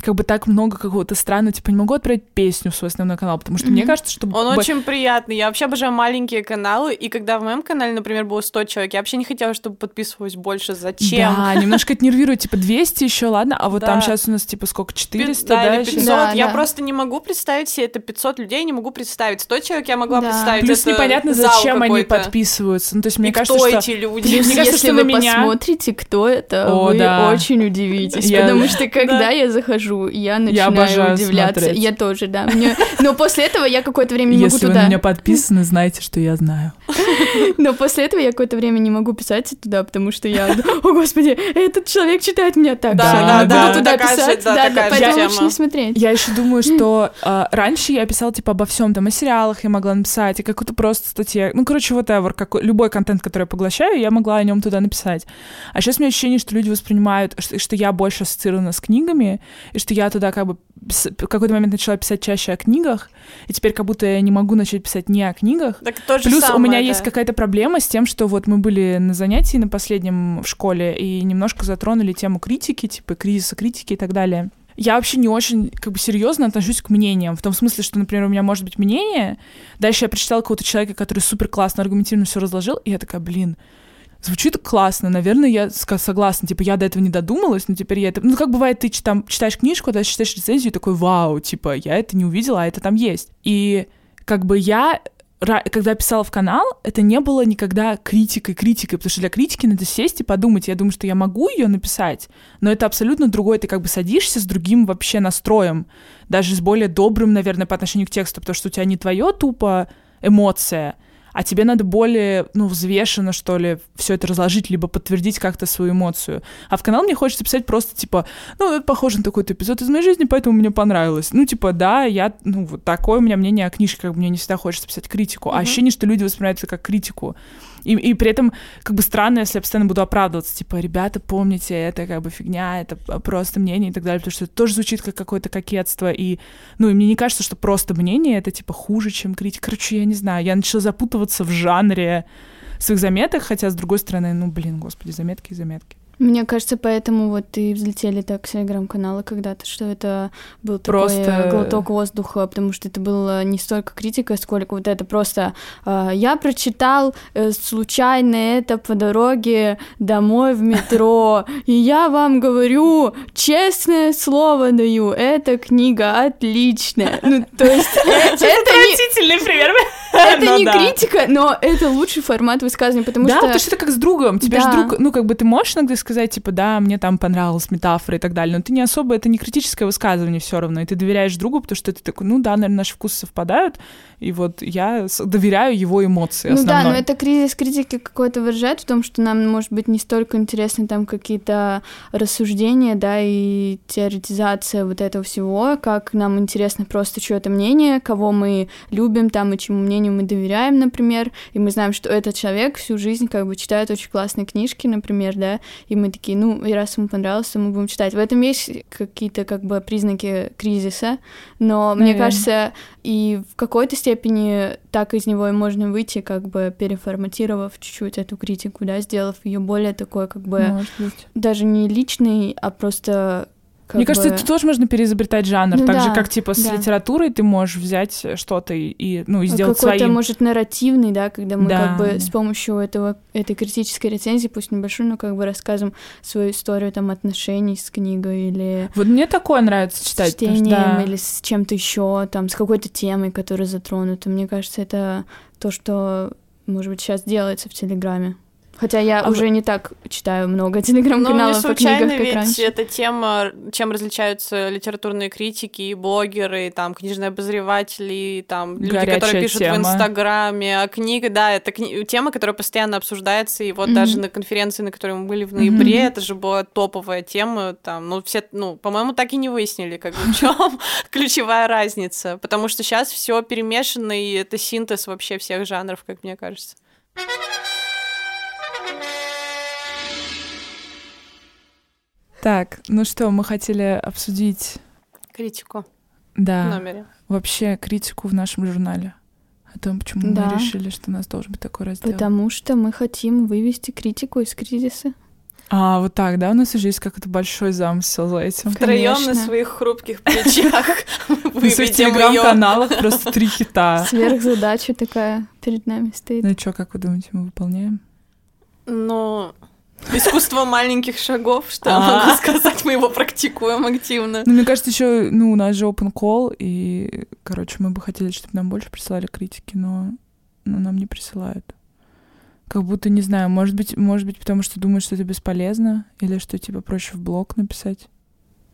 как бы так много какого-то странного, типа, не могу отправить песню в свой основной канал, потому что мне Мгм. кажется, что... Он б- очень приятный. Я вообще обожаю маленькие каналы, и когда в моем канале, например, было 100 человек, я вообще не хотела, чтобы подписывалось больше. Зачем? Да, немножко это нервирует, типа, 200 еще, ладно, а вот Да. там сейчас у нас, типа, сколько, Пи- 400, да, да, или ещё? 500. Да, я да. просто не могу представить себе это 500 людей, не могу представить. 100 человек я могла Да. представить. Плюс это непонятно, зачем они подписываются. Ну, то есть, мне И кажется, кто что... эти люди? Плюс, Мне кажется, если что вы на меня- посмотрите, кто это, О, вы да. очень удивитесь, Я- потому что когда Да. я захожу, я начинаю обожаю удивляться. смотреть. Я тоже, да. Мне... Но после этого я какое-то время не могу Если вы туда... на меня подписаны, знаете, что я знаю. Но после этого я какое-то время не могу писать туда, потому что я... О, господи, этот человек читает меня так. Да, да, да, буду туда писать. да, Да, поэтому лучше не смотреть. Я еще думаю, что а, раньше я писала типа обо всем, там о сериалах я могла написать, и какую-то просто статье. Ну, короче, whatever, какой, любой контент, который я поглощаю, я могла о нем туда написать. А сейчас у меня ощущение, что люди воспринимают, что, что я больше ассоциирована с книгами, и что я туда как бы в какой-то момент начала писать чаще о книгах, и теперь как будто я не могу начать писать не о книгах. Так то же Плюс у самое, меня да. есть какая-то проблема с тем, что вот мы были на занятии на последнем в школе и немножко затронули тему критики, типа кризиса критики и так далее. Я вообще не очень как бы серьезно отношусь к мнениям, в том смысле, что, например, у меня может быть мнение, дальше я прочитала какого-то человека, который супер классно, аргументированно все разложил, и я такая, блин, звучит классно, наверное, я согласна, типа, я до этого не додумалась, но теперь я это... Ну, как бывает, ты там читаешь книжку, дальше читаешь рецензию, и такой, вау, типа, я это не увидела, а это там есть. И как бы я когда писала в канал, это не было никогда критикой, критикой, потому что для критики надо сесть и подумать. Я думаю, что я могу ее написать, но это абсолютно другое. Ты как бы садишься с другим вообще настроем, даже с более добрым, наверное, по отношению к тексту, потому что у тебя не твое тупо эмоция, а тебе надо более, ну, взвешенно, что ли, все это разложить, либо подтвердить как-то свою эмоцию. А в канал мне хочется писать просто, типа, ну, это похоже на такой-то эпизод из моей жизни, поэтому мне понравилось. Ну, типа, да, я, ну, вот такое у меня мнение о книжке, как бы мне не всегда хочется писать критику. А Мгм. ощущение, что люди воспринимают это как критику. И, и при этом, как бы странно, если я постоянно буду оправдываться, типа, ребята, помните, это как бы фигня, это просто мнение и так далее, потому что это тоже звучит как какое-то кокетство, и, ну, и мне не кажется, что просто мнение — это, типа, хуже, чем критика. Короче, я не знаю, я начала запутываться в жанре своих заметок, хотя, с другой стороны, ну, блин, господи, заметки и заметки. Мне кажется, поэтому вот и взлетели так телеграм-каналы когда-то, что это был такой Просто- э, глоток воздуха, потому что это было не столько критика, сколько вот это просто э, я прочитал э, случайно это по дороге домой в метро, и я вам говорю, честное слово даю, эта книга отличная. Ну, то есть э, это Отвратительный пример. это Ну не да. критика, но это лучший формат высказывания, потому да, что... потому что это как с другом. Тебе же Да. друг, ну, как бы ты можешь иногда сказать, типа, да, мне там понравилась метафора и так далее, но ты не особо, это не критическое высказывание все равно, и ты доверяешь другу, потому что ты такой, ну да, наверное, наши вкусы совпадают, и вот я доверяю его эмоции Ну да, но это кризис критики какой-то выражает в том, что нам, может быть, не столько интересны там какие-то рассуждения, да, и теоретизация вот этого всего, как нам интересно просто чье-то мнение, кого мы любим там и чему мнению мы доверяем, например, и мы знаем, что этот человек всю жизнь как бы читает очень классные книжки, например, да, и мы такие, ну, и раз ему понравилось, то мы будем читать. В этом есть какие-то как бы признаки кризиса, но мне Наверно. кажется, и в какой-то степени так из него и можно выйти, как бы переформатировав чуть-чуть эту критику, да, сделав ее более такой, как бы, даже не личный, а просто как Мне кажется, бы- это тоже можно переизобретать жанр, Ну так же, да, как, типа, с да. литературой ты можешь взять что-то и, и, ну, и сделать какой-то, своим. может, нарративный, да, когда мы Да. как бы с помощью этого, этой критической рецензии, пусть небольшой, но как бы рассказываем свою историю там отношений с книгой или Вот мне такое нравится с читать. что, чтением да. или с чем-то еще, там, с какой-то темой, которая затронута. Мне кажется, это то, что, может быть, сейчас делается в Телеграме. Хотя я А уже не так читаю много Ну, не телеграм-каналов о случайно книгах, как ведь раньше. эта тема, чем различаются литературные критики и блогеры, и там книжные обозреватели, и там люди, Горячая которые пишут тема. в Инстаграме, а книга, да, это кни- тема, которая постоянно обсуждается, и вот Мгм. даже на конференции, на которой мы были в ноябре, Мгм. это же была топовая тема, там, ну, все, ну, по-моему, так и не выяснили, как бы, в чем ключевая разница, потому что сейчас все перемешано, и это синтез вообще всех жанров, как мне кажется. Так, ну что, мы хотели обсудить, Критику в да, номере. вообще критику в нашем журнале. О том, почему Да. мы решили, что у нас должен быть такой раздел. Потому что мы хотим вывести критику из кризиса. А, вот так, да? У нас уже есть как-то большой замысел за этим. Втроем на своих хрупких плечах На своих телеграм-каналах просто три хита. Сверхзадача такая перед нами стоит. Ну и что, как вы думаете, мы выполняем? Ну, искусство маленьких шагов, что я А. могу сказать, мы его практикуем активно. Ну, мне кажется, еще, ну, у нас же open call, и, короче, мы бы хотели, чтобы нам больше присылали критики, но, но нам не присылают. Как будто, не знаю, может быть, может быть, потому что думают, что это бесполезно, или что, типа, проще в блог написать.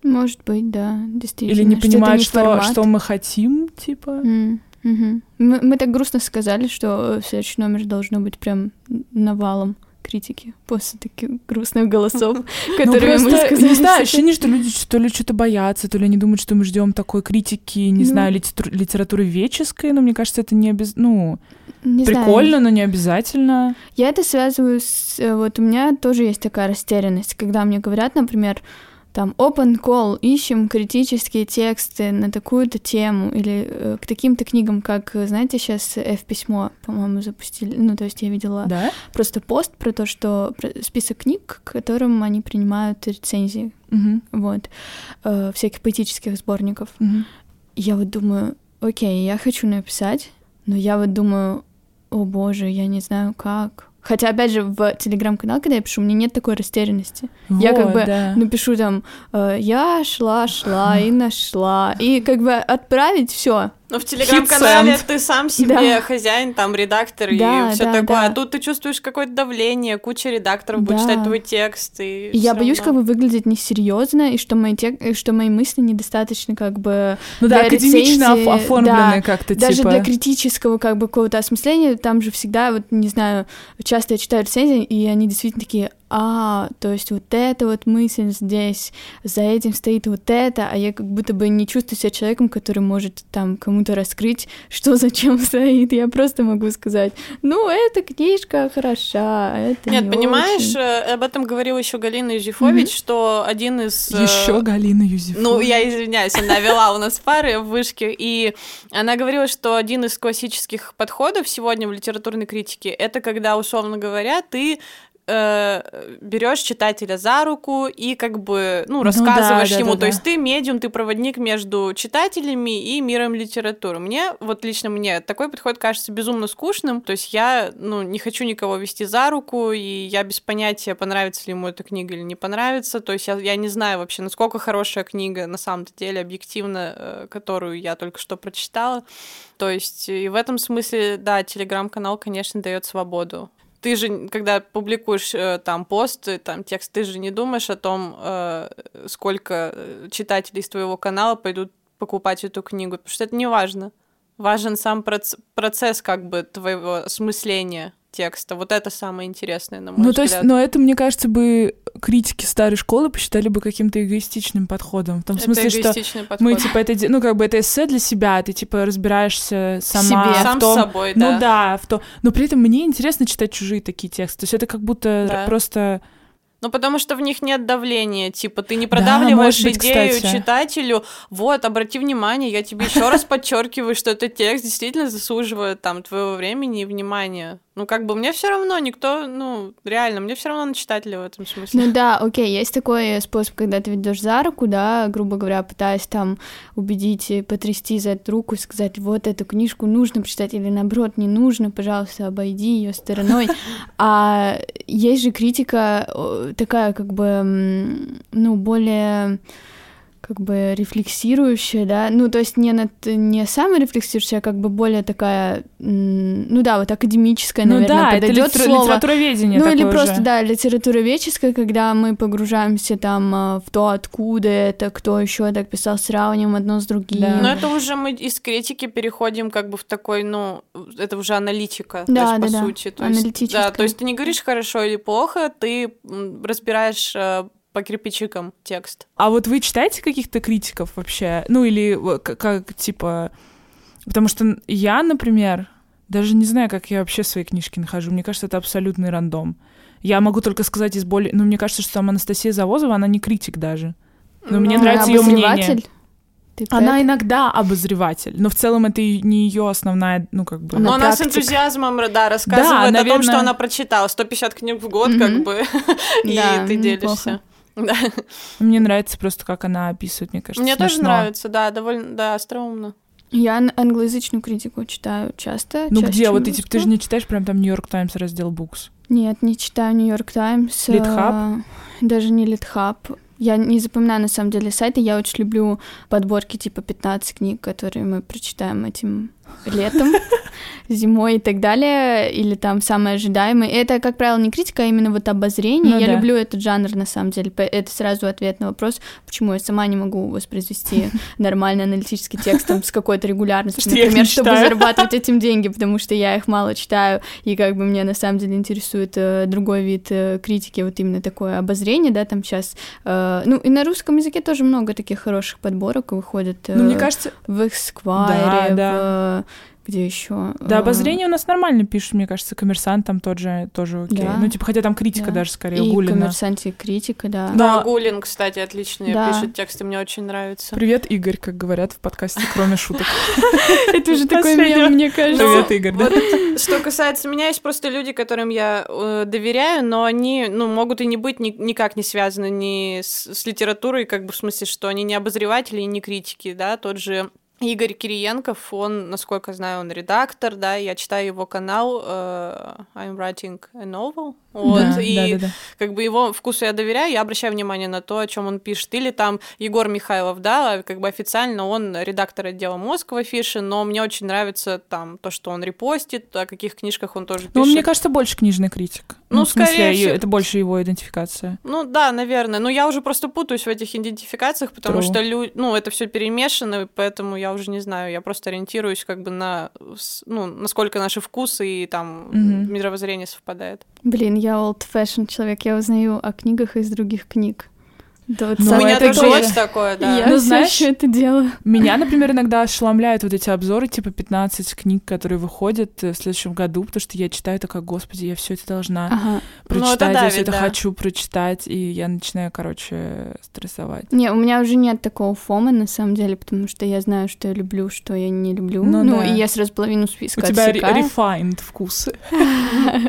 Может быть, да, действительно. Или не Что понимают, не что, формат. что мы хотим, типа. М, мгм. Мы, мы так грустно сказали, что следующий номер должно быть прям навалом критики после таких грустных голосов, Ну, которые мы сказали. не знаю, ощущение, что люди то ли что-то боятся, то ли они думают, что мы ждем такой критики, не Ну. знаю, литерату- литературы веческой, но мне кажется, это не обез... ну, прикольно, но не обязательно. Я это связываю с... э, Вот у меня тоже есть такая растерянность, когда мне говорят, например, там, open call, ищем критические тексты на такую-то тему или э, к таким-то книгам, как, э, знаете, сейчас F-письмо, по-моему, запустили. Ну, то есть я видела Да? просто пост про то, что список книг, к которым они принимают рецензии, Мгм. вот, э, всяких поэтических сборников. Мгм. Я вот думаю, окей, я хочу написать, но я вот думаю, о боже, я не знаю как. Хотя, опять же, в телеграм-канал, когда я пишу, у меня нет такой растерянности. Я как Вот, бы да. Напишу там, э, я шла, шла и нашла. И как бы отправить все. Ну, в телеграм-канале ты сам себе Да. хозяин, там, редактор Да, и все да, такое. да. А тут ты чувствуешь какое-то давление, куча редакторов будет Да. читать твой текст. И, я боюсь равно. как бы выглядеть несерьезно, и что мои, тек... что мои мысли недостаточно как бы Ну да, академично рецензии, оформлены да, как-то, Даже типа... для критического как бы какого-то осмысления, там же всегда, вот не знаю, часто я читаю рецензии, и они действительно такие, а, то есть вот эта вот мысль здесь, за этим стоит вот это, а я как будто бы не чувствую себя человеком, который может там кому-то раскрыть, что зачем стоит. Я просто могу сказать, ну, эта книжка хороша, а это Нет, не понимаешь, очень». э, об этом говорила еще Галина Юзефович, Мгм. что один из... э, Еще Галина Юзефова. Ну, я извиняюсь, она вела у нас пары в вышке, и она говорила, что один из классических подходов сегодня в литературной критике это когда, условно говоря, ты берешь читателя за руку и как бы, ну, Ну рассказываешь да, да, ему. да, То есть да. ты медиум, ты проводник между читателями и миром литературы. Мне, вот лично мне, такой подход кажется безумно скучным. То есть я, ну, не хочу никого вести за руку, и я без понятия, понравится ли ему эта книга или не понравится. То есть я, я не знаю вообще, насколько хорошая книга на самом-то деле объективно, э, которую я только что прочитала. То есть и в этом смысле, да, телеграм-канал, конечно, дает свободу. Ты же, когда публикуешь э, там пост, э, там текст, ты же не думаешь о том, э, сколько читателей из твоего канала пойдут покупать эту книгу, потому что это не важно. Важен сам проц- процесс как бы твоего осмысления текста. Вот это самое интересное, на мой Ну, то взгляд. есть, но это, мне кажется, бы критики старой школы посчитали бы каким-то эгоистичным подходом. В том это смысле, что подход. мы, типа, это, ну, как бы это эссе для себя, ты, типа, разбираешься сама себе. в Сам том... с собой, Ну да. да, в то. Но при этом мне интересно читать чужие такие тексты. То есть это как будто Да. просто... Ну, потому что в них нет давления, типа, ты не Да, продавливаешь может быть, идею кстати. читателю, вот, обрати внимание, я тебе еще раз подчеркиваю, что этот текст действительно заслуживает там твоего времени и внимания. Ну, как бы мне все равно, никто, ну, реально, мне все равно на читателя в этом смысле. Ну да, окей, есть такой способ, когда ты ведешь за руку, да, грубо говоря, пытаясь там убедить, потрясти за эту руку, сказать, вот эту книжку нужно прочитать, или наоборот, не нужно, пожалуйста, обойди ее стороной. А есть же критика такая, как бы, ну, более как бы рефлексирующая, да, ну, то есть не, над, не саморефлексирующая, а как бы более такая, ну да, вот академическая, ну, наверное, да, подойдет это литера- слово. литературоведение Ну, или такое просто, да, литературоведческая, когда мы погружаемся там а, в то, откуда это, кто еще так писал, сравниваем одно с другим. Да. Но это уже мы из критики переходим как бы в такой, ну, это уже аналитика, Да, то есть, да, по да. сути. То есть, Аналитическая. да, то есть ты не говоришь хорошо или плохо, ты разбираешь э, по кирпичикам текст. А вот вы читаете каких-то критиков вообще? Ну, или э, к- как, типа... Потому что я, например, даже не знаю, как я вообще свои книжки нахожу. Мне кажется, это абсолютный рандом. Я могу только сказать из более... Ну, мне кажется, что там Анастасия Завозова, она не критик даже. Ну, мне Ну, нравится её мнение. обозреватель? Ты Она это? иногда обозреватель, но в целом это не ее основная, ну, как бы... Она Но она с практик. энтузиазмом, да, рассказывает о том, наверное. что она прочитала. 150 книг в год, Мгм. как бы, и Да, ты неплохо. Да. Мне нравится просто, как она описывает, мне кажется, Мне тоже смешно. нравится, да, довольно, да, остроумно. Я ан- англоязычную критику читаю часто. Ну чаще, где? чем Вот эти, ты же не читаешь прям там Нью-Йорк Таймс раздел Books. Нет, не читаю Нью-Йорк Таймс. э, Литхаб? Даже не Литхаб. Я не запоминаю, на самом деле, сайты. Я очень люблю подборки типа 15 книг, которые мы прочитаем этим летом, зимой и так далее, или там самые ожидаемые. Это, как правило, не критика, а именно вот обозрение. Ну я да. люблю этот жанр, на самом деле. Это сразу ответ на вопрос, почему я сама не могу воспроизвести нормальный аналитический текст там, с какой-то регулярностью, Что например, чтобы зарабатывать этим деньги, потому что я их мало читаю, и как бы мне на самом деле интересует э, другой вид э, критики, вот именно такое обозрение, да, там сейчас. ну, и на русском языке тоже много таких хороших подборок выходит. Ну, мне э, кажется, в Эсквайре, Да, в... Где еще? да, обозрение у нас нормально пишут, мне кажется, коммерсант там тот же, тоже окей. Да. Ну, типа, хотя там критика Да. даже скорее И Гулина. коммерсанте и критика, да. Да. Да, Гулин, кстати, отличные Да. пишет тексты, мне очень нравится. Привет, Игорь, как говорят в подкасте, кроме шуток. Это уже такой мем, мне кажется. Привет, Игорь, да? Что касается меня, есть просто люди, которым я э, доверяю, но они, ну, могут и не быть ни- никак не связаны ни с, с литературой, как бы в смысле, что они не обозреватели и не критики, да, тот же Игорь Кириенков, он, насколько знаю, он редактор, да, я читаю его канал э, I'm writing a novel, вот, Да, и да, да, да. как бы его вкусу я доверяю, я обращаю внимание на то, о чем он пишет. Или там Егор Михайлов, да, как бы официально он редактор отдела мозг в афише, но мне очень нравится там то, что он репостит, о каких книжках он тоже пишет. Ну, мне кажется, больше книжный критик. Ну, в смысле, скорее всего. это больше его идентификация. Ну да, наверное. Но я уже просто путаюсь в этих идентификациях, потому True. что лю... ну, это все перемешано, поэтому я уже не знаю. Я просто ориентируюсь как бы на ну, насколько наши вкусы и там Мгм. мировоззрение совпадает. Блин, я old fashion человек, я узнаю о книгах из других книг. Да, вот Ну, У самое меня это тоже есть такое, да. Я Ну, знаешь- это делаю. Меня, например, иногда ошеломляют вот эти обзоры, типа 15 книг, которые выходят э, в следующем году, потому что я читаю такая, господи, я все это должна Ага. Ну, это прочитать, я все давит, это да. хочу прочитать, и я начинаю, короче, стрессовать. Не, у меня уже нет такого фома, на самом деле, потому что я знаю, что я люблю, что я не люблю. Ну Ну, да. и я сразу половину У списка тебя ре- отсекаю. refined вкусы.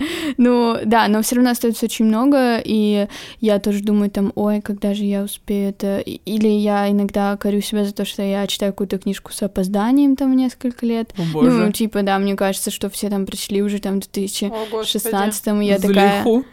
Ну, да, но все равно остается очень много, и я тоже думаю там, ой, когда же я успею это... Или я иногда корю себя за то, что я читаю какую-то книжку с опозданием там в несколько лет. О, Ну, боже. типа, да, мне кажется, что все там прочли уже там в 2016 О, и я такая... Залиху.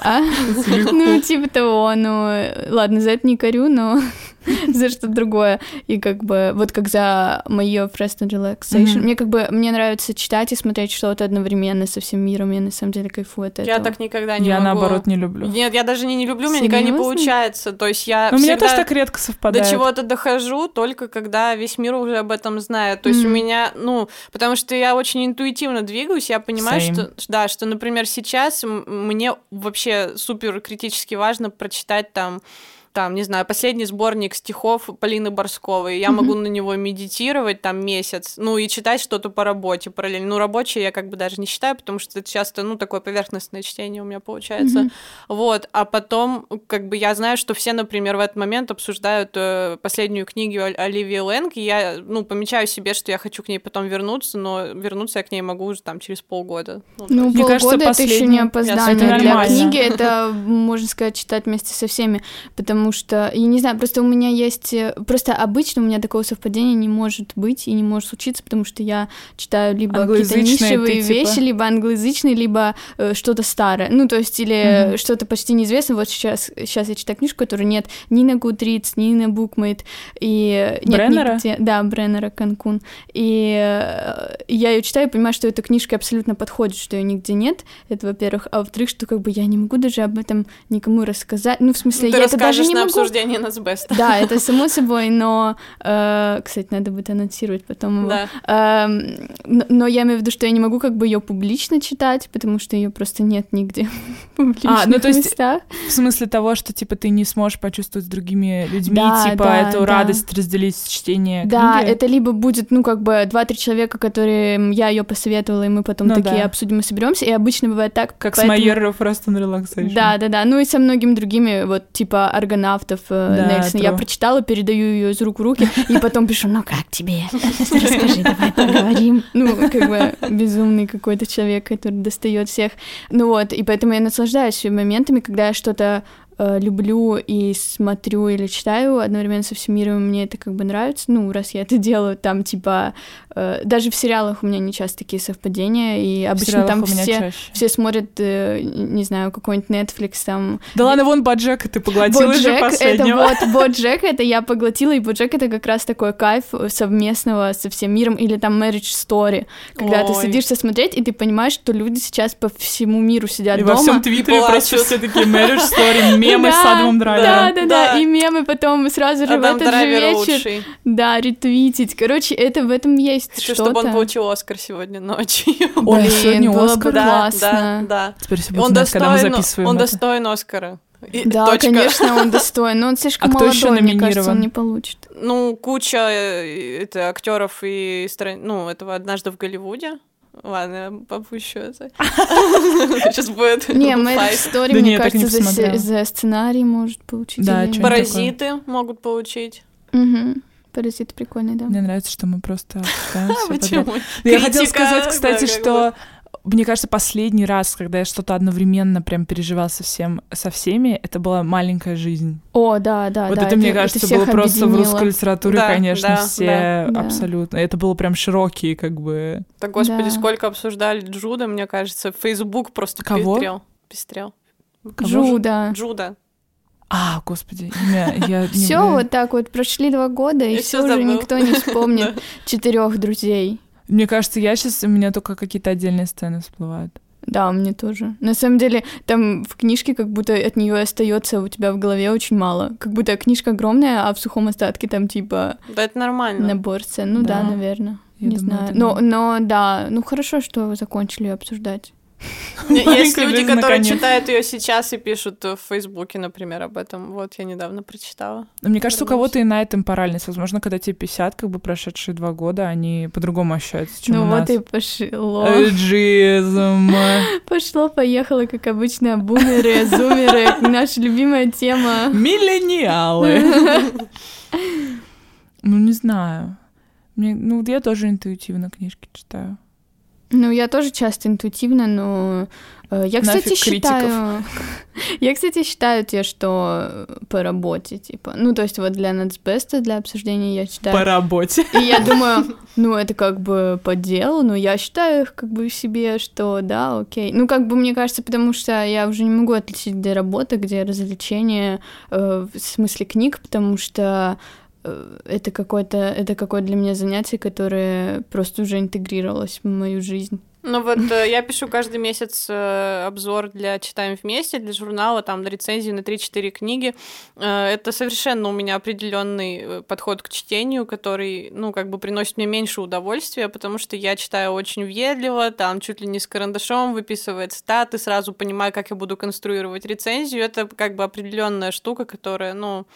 А? Залиху. Ну, типа того, ну, ладно, за это не корю, но за что-то другое. И как бы, вот как за мое Rest and Relaxation. Мне как бы, мне нравится читать и смотреть что-то одновременно со всем миром. Я на самом деле кайфую от этого. Я так никогда не Я, могу. наоборот, не люблю. Нет, я даже не, не люблю, у меня никогда не получается. То есть я Но у меня тоже так редко до совпадает. чего-то дохожу, только когда весь мир уже об этом знает. То есть у меня, ну, потому что я очень интуитивно двигаюсь, я понимаю, Same. что, да, что, например, сейчас мне вообще супер критически важно прочитать там там, не знаю, последний сборник стихов Полины Борсковой. Я Мгм. могу на него медитировать там месяц, ну и читать что-то по работе параллельно. Ну, рабочее я как бы даже не считаю, потому что это часто, ну, такое поверхностное чтение у меня получается. Мгм. Вот, а потом, как бы я знаю, что все, например, в этот момент обсуждают э, последнюю книгу Оливии Лэнг, и я, ну, помечаю себе, что я хочу к ней потом вернуться, но вернуться я к ней могу уже там через полгода. Ну, Ну, Мне кажется, полгода это еще последний- не Это опоздание для нормально. книги, это, можно сказать, читать вместе со всеми, потому потому что, я не знаю, просто у меня есть, э, просто обычно у меня такого совпадения не может быть и не может случиться, потому что я читаю либо какие-то нишевые ты, вещи, типа... либо англоязычные, либо э, что-то старое, ну, то есть, или mm-hmm. что-то почти неизвестное, вот сейчас, сейчас я читаю книжку, которой нет ни на Goodreads, ни на Bookmate, и... Нет, Бреннера? Нигде, да, Бреннера Канкун, и э, я ее читаю и понимаю, что эта книжка абсолютно подходит, что ее нигде нет, это, во-первых, а во-вторых, что как бы я не могу даже об этом никому рассказать, ну, в смысле, Ты я это даже не на могу... обсуждение Нацбеста. Да, это само собой, но, э, кстати, надо будет анонсировать потом его. Да. Э, но, я имею в виду, что я не могу как бы ее публично читать, потому что ее просто нет нигде а, ну то есть местах. в смысле того, что типа ты не сможешь почувствовать с другими людьми, да, типа да, эту да. радость разделить с чтением Да, книги. это либо будет, ну как бы два-три человека, которые я ее посоветовала, и мы потом ну, такие да. обсудим и соберемся, и обычно бывает так. Как поэтому... с Майер Frost and Relaxation. Да, да, да, ну и со многими другими, вот типа аргонавтов э, да, Нельсон. Я прочитала, передаю ее из рук в руки, и потом пишу, ну как тебе? Расскажи, давай поговорим. Ну, как бы безумный какой-то человек, который достает всех. Ну вот, и поэтому я наслаждаюсь моментами, когда я что-то э, люблю и смотрю или читаю одновременно со всем миром, мне это как бы нравится. Ну, раз я это делаю, там, типа, э, даже в сериалах у меня не часто такие совпадения, и обычно там все, все смотрят, э, не знаю, какой-нибудь Netflix там. Да ладно, вон Боджек ты поглотила Боджек, же последнего. Это вот, Боджек это я поглотила, и Боджек это как раз такой кайф совместного со всем миром, или там Marriage Story, когда Ой. ты садишься смотреть, и ты понимаешь, что люди сейчас по всему миру сидят и дома. во всем Твиттере просто все такие Marriage Story, мемы с Адамом Драйвером. Да, да, да, и мемы потом сразу же в этот же вечер. Да, ретвитить. Короче, это в этом есть Хочу, чтобы он получил Оскар сегодня ночью. Ой, сегодня Оскар. классно. Да, да. Теперь все будут знать, когда мы записываем Он достоин Оскара. И, да, точка. конечно, он достоин, но он слишком а молодой, кто еще мне кажется, он не получит. Ну, куча э, это актеров и ну этого однажды в Голливуде. Ладно, я попущу это. Сейчас будет Не, Мэрит Стори, мне кажется, за сценарий может получить. Да, Паразиты могут получить. Угу. Паразиты прикольные, да. Мне нравится, что мы просто Почему? Я хотела сказать, кстати, что мне кажется, последний раз, когда я что-то одновременно прям переживал со, всем, со всеми, это была «Маленькая жизнь». О, да, да, вот да. это, это мне кажется, это было просто в русской литературе, да, конечно, да, все да. абсолютно. Это было прям широкий, как бы... Да, господи, да. сколько обсуждали Джуда, мне кажется, Facebook просто Кого? пестрел. Пестрел. Кого Джуда. Джуда. А, господи, имя я Все вот так вот прошли два года, и все уже никто не вспомнит четырех друзей. Мне кажется, я сейчас, у меня только какие-то отдельные сцены всплывают. Да, мне тоже. На самом деле, там в книжке как будто от нее остается у тебя в голове очень мало. Как будто книжка огромная, а в сухом остатке там типа... Да, это нормально. Набор сцен. Ну да, да наверное. Я не думаю, знаю. Но, но да, ну хорошо, что вы закончили обсуждать. Есть люди, которые читают ее сейчас и пишут в Фейсбуке, например, об этом. Вот, я недавно прочитала. Мне кажется, у кого-то иная темпоральность. Возможно, когда тебе 50, как бы прошедшие два года, они по-другому ощущаются, чем ну, у нас. Ну вот и пошло. Эйджизм. Пошло, поехало, как обычно, бумеры, зумеры. Наша любимая тема. Миллениалы. Ну, не знаю. Мне, ну, я тоже интуитивно книжки читаю. Ну, я тоже часто интуитивно, но э, я, кстати, Нафиг считаю... я, кстати, считаю те, что по работе, типа. Ну, то есть вот для Нацбеста, для обсуждения я считаю... По работе. И я думаю, ну, это как бы по делу, но я считаю их как бы себе, что да, окей. Ну, как бы мне кажется, потому что я уже не могу отличить, где работа, где развлечение, э, в смысле книг, потому что это какое-то это какое для меня занятие, которое просто уже интегрировалось в мою жизнь. Ну вот э, я пишу каждый месяц э, обзор для «Читаем вместе», для журнала, там, на рецензию на 3-4 книги. Это совершенно у меня определенный подход к чтению, который, ну, как бы приносит мне меньше удовольствия, потому что я читаю очень въедливо, там чуть ли не с карандашом выписывает статы, сразу понимаю, как я буду конструировать рецензию. Это как бы определенная штука, которая, ну,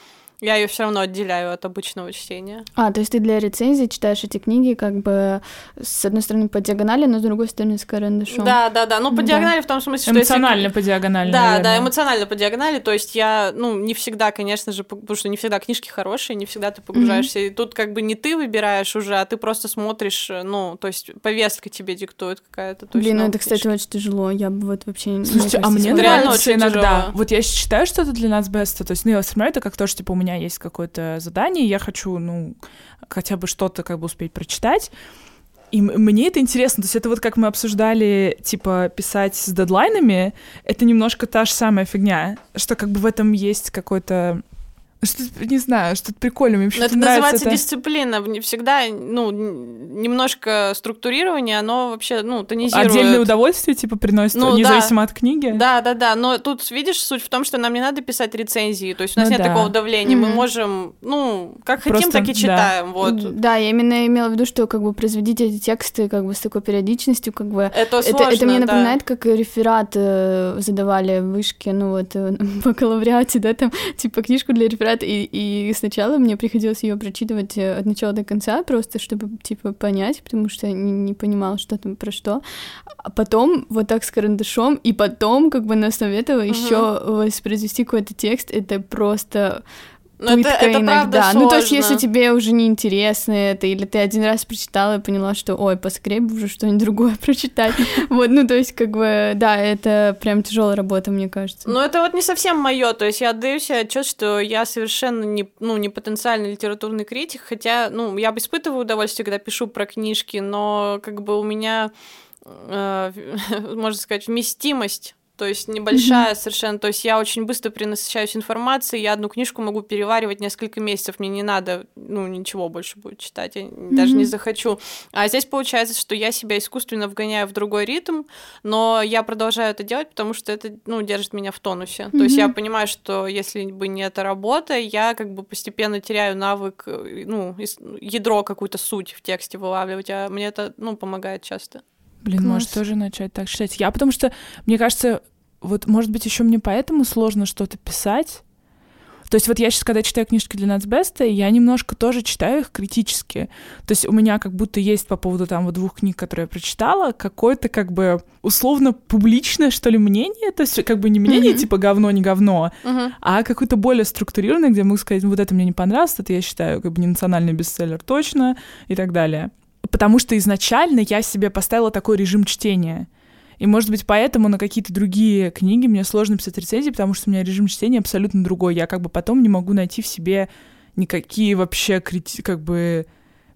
Я ее все равно отделяю от обычного чтения. А, то есть ты для рецензии читаешь эти книги как бы с одной стороны по диагонали, но с другой стороны с карандашом. Да, да, да. Ну, по Да. диагонали в том смысле, что Эмоционально если... по диагонали, Да, да, наверное. эмоционально по диагонали. То есть я, ну, не всегда, конечно же, потому что не всегда книжки хорошие, не всегда ты погружаешься. И тут как бы не ты выбираешь уже, а ты просто смотришь, ну, то есть повестка тебе диктует какая-то. то Блин, ну ну, это, кстати, очень тяжело. Я бы вот вообще не Слушайте, а кажется, мне смогла. реально нравится очень иногда. тяжело. Вот я читаю что-то для нас беста, то есть, ну, я воспринимаю это как то, что, типа, у меня есть какое-то задание, я хочу, ну, хотя бы что-то как бы успеть прочитать. И мне это интересно, то есть это вот как мы обсуждали, типа, писать с дедлайнами, это немножко та же самая фигня, что как бы в этом есть какой-то что-то, не знаю, что-то прикольное. Мне Но это нравится называется это. дисциплина. Всегда, ну, немножко структурирование, оно вообще, ну, тонизирует. Отдельное удовольствие, типа, приносит, Ну, да. независимо от книги. Да, да, да. Но тут, видишь, суть в том, что нам не надо писать рецензии. То есть у нас Ну нет да. такого давления. Мы Мгм. можем, ну, как хотим, Просто, так и да. читаем. Вот. Да, я именно имела в виду, что как бы производить эти тексты как бы с такой периодичностью, как бы Это это, сложно, это мне да. напоминает, как реферат э, задавали в вышке, ну вот э, в бакалавриате, да, там типа книжку для реферата, и, и сначала мне приходилось ее прочитывать э, от начала до конца, просто чтобы типа понять, потому что я не, не понимала, что там про что. А потом вот так с карандашом, и потом как бы на основе этого еще воспроизвести какой-то текст, это просто Но это, пытка это правда иногда. Ну, то есть, если тебе уже не интересно это, или ты один раз прочитала и поняла, что, ой, поскорее бы уже что-нибудь другое прочитать. Вот, ну, то есть, как бы, да, это прям тяжелая работа, мне кажется. Ну, это вот не совсем мое. То есть я отдаю себе отчет, что я совершенно не, ну, не потенциальный литературный критик, хотя, ну, я испытываю удовольствие, когда пишу про книжки, но как бы у меня, э, можно сказать, вместимость то есть небольшая совершенно. То есть я очень быстро перенасыщаюсь информацией, я одну книжку могу переваривать несколько месяцев, мне не надо, ну, ничего больше будет читать, я даже не захочу. А здесь получается, что я себя искусственно вгоняю в другой ритм, но я продолжаю это делать, потому что это, ну, держит меня в тонусе. То есть я понимаю, что если бы не эта работа, я как бы постепенно теряю навык, э, ну, ядро, какую-то суть в тексте вылавливать, а мне это, ну, помогает часто. Блин, может Класс. тоже начать так читать. Я потому что, мне кажется, вот, может быть, еще мне поэтому сложно что-то писать. То есть вот я сейчас, когда читаю книжки для Нацбеста, я немножко тоже читаю их критически. То есть у меня как будто есть по поводу там вот двух книг, которые я прочитала, какое-то как бы условно публичное, что ли, мнение. То есть как бы не мнение Мгм. типа говно, не говно, Мгм. а какое-то более структурированное, где могу сказать, вот это мне не понравилось, это я считаю как бы не национальный бестселлер точно и так далее. Потому что изначально я себе поставила такой режим чтения. И, может быть, поэтому на какие-то другие книги мне сложно писать рецензии, потому что у меня режим чтения абсолютно другой. Я как бы потом не могу найти в себе никакие вообще крити- как бы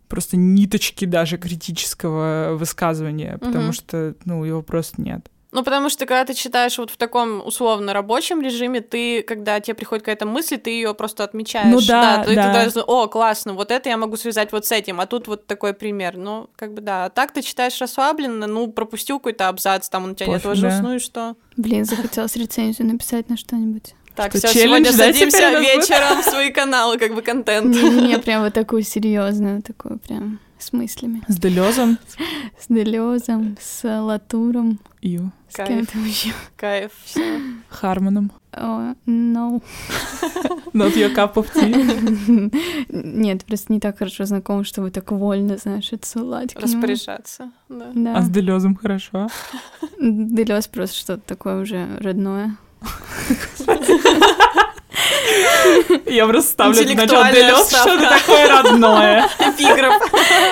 просто ниточки даже критического высказывания, потому Мгм. что, ну, его просто нет. Ну, потому что когда ты читаешь вот в таком условно рабочем режиме, ты, когда тебе приходит какая-то мысль, ты ее просто отмечаешь. Ну да, ты, да. ты даже, о, классно, вот это я могу связать вот с этим, а тут вот такой пример. Ну, как бы да. А так ты читаешь расслабленно, ну, пропустил какой-то абзац, там он у тебя не Пофиг, отложился, да. ну и что? Блин, захотелось рецензию написать на что-нибудь. Так, Что, все, челлендж, сегодня да, садимся будет? вечером в свои каналы, как бы контент. Не-не-не, прям вот такую серьезную, такую прям с мыслями. С Делезом. С Делезом, с Латуром, Ю. с Кайф. кем там еще. Кайф, все. Хармоном. О, no. Not your cup of tea. Нет, просто не так хорошо знаком, чтобы так вольно, знаешь, отсылать. Распоряжаться. Да. Да. А с Делезом хорошо. Делес просто что-то такое уже родное. Я просто ставлю Делез, вставка. что-то такое родное. Эпиграф.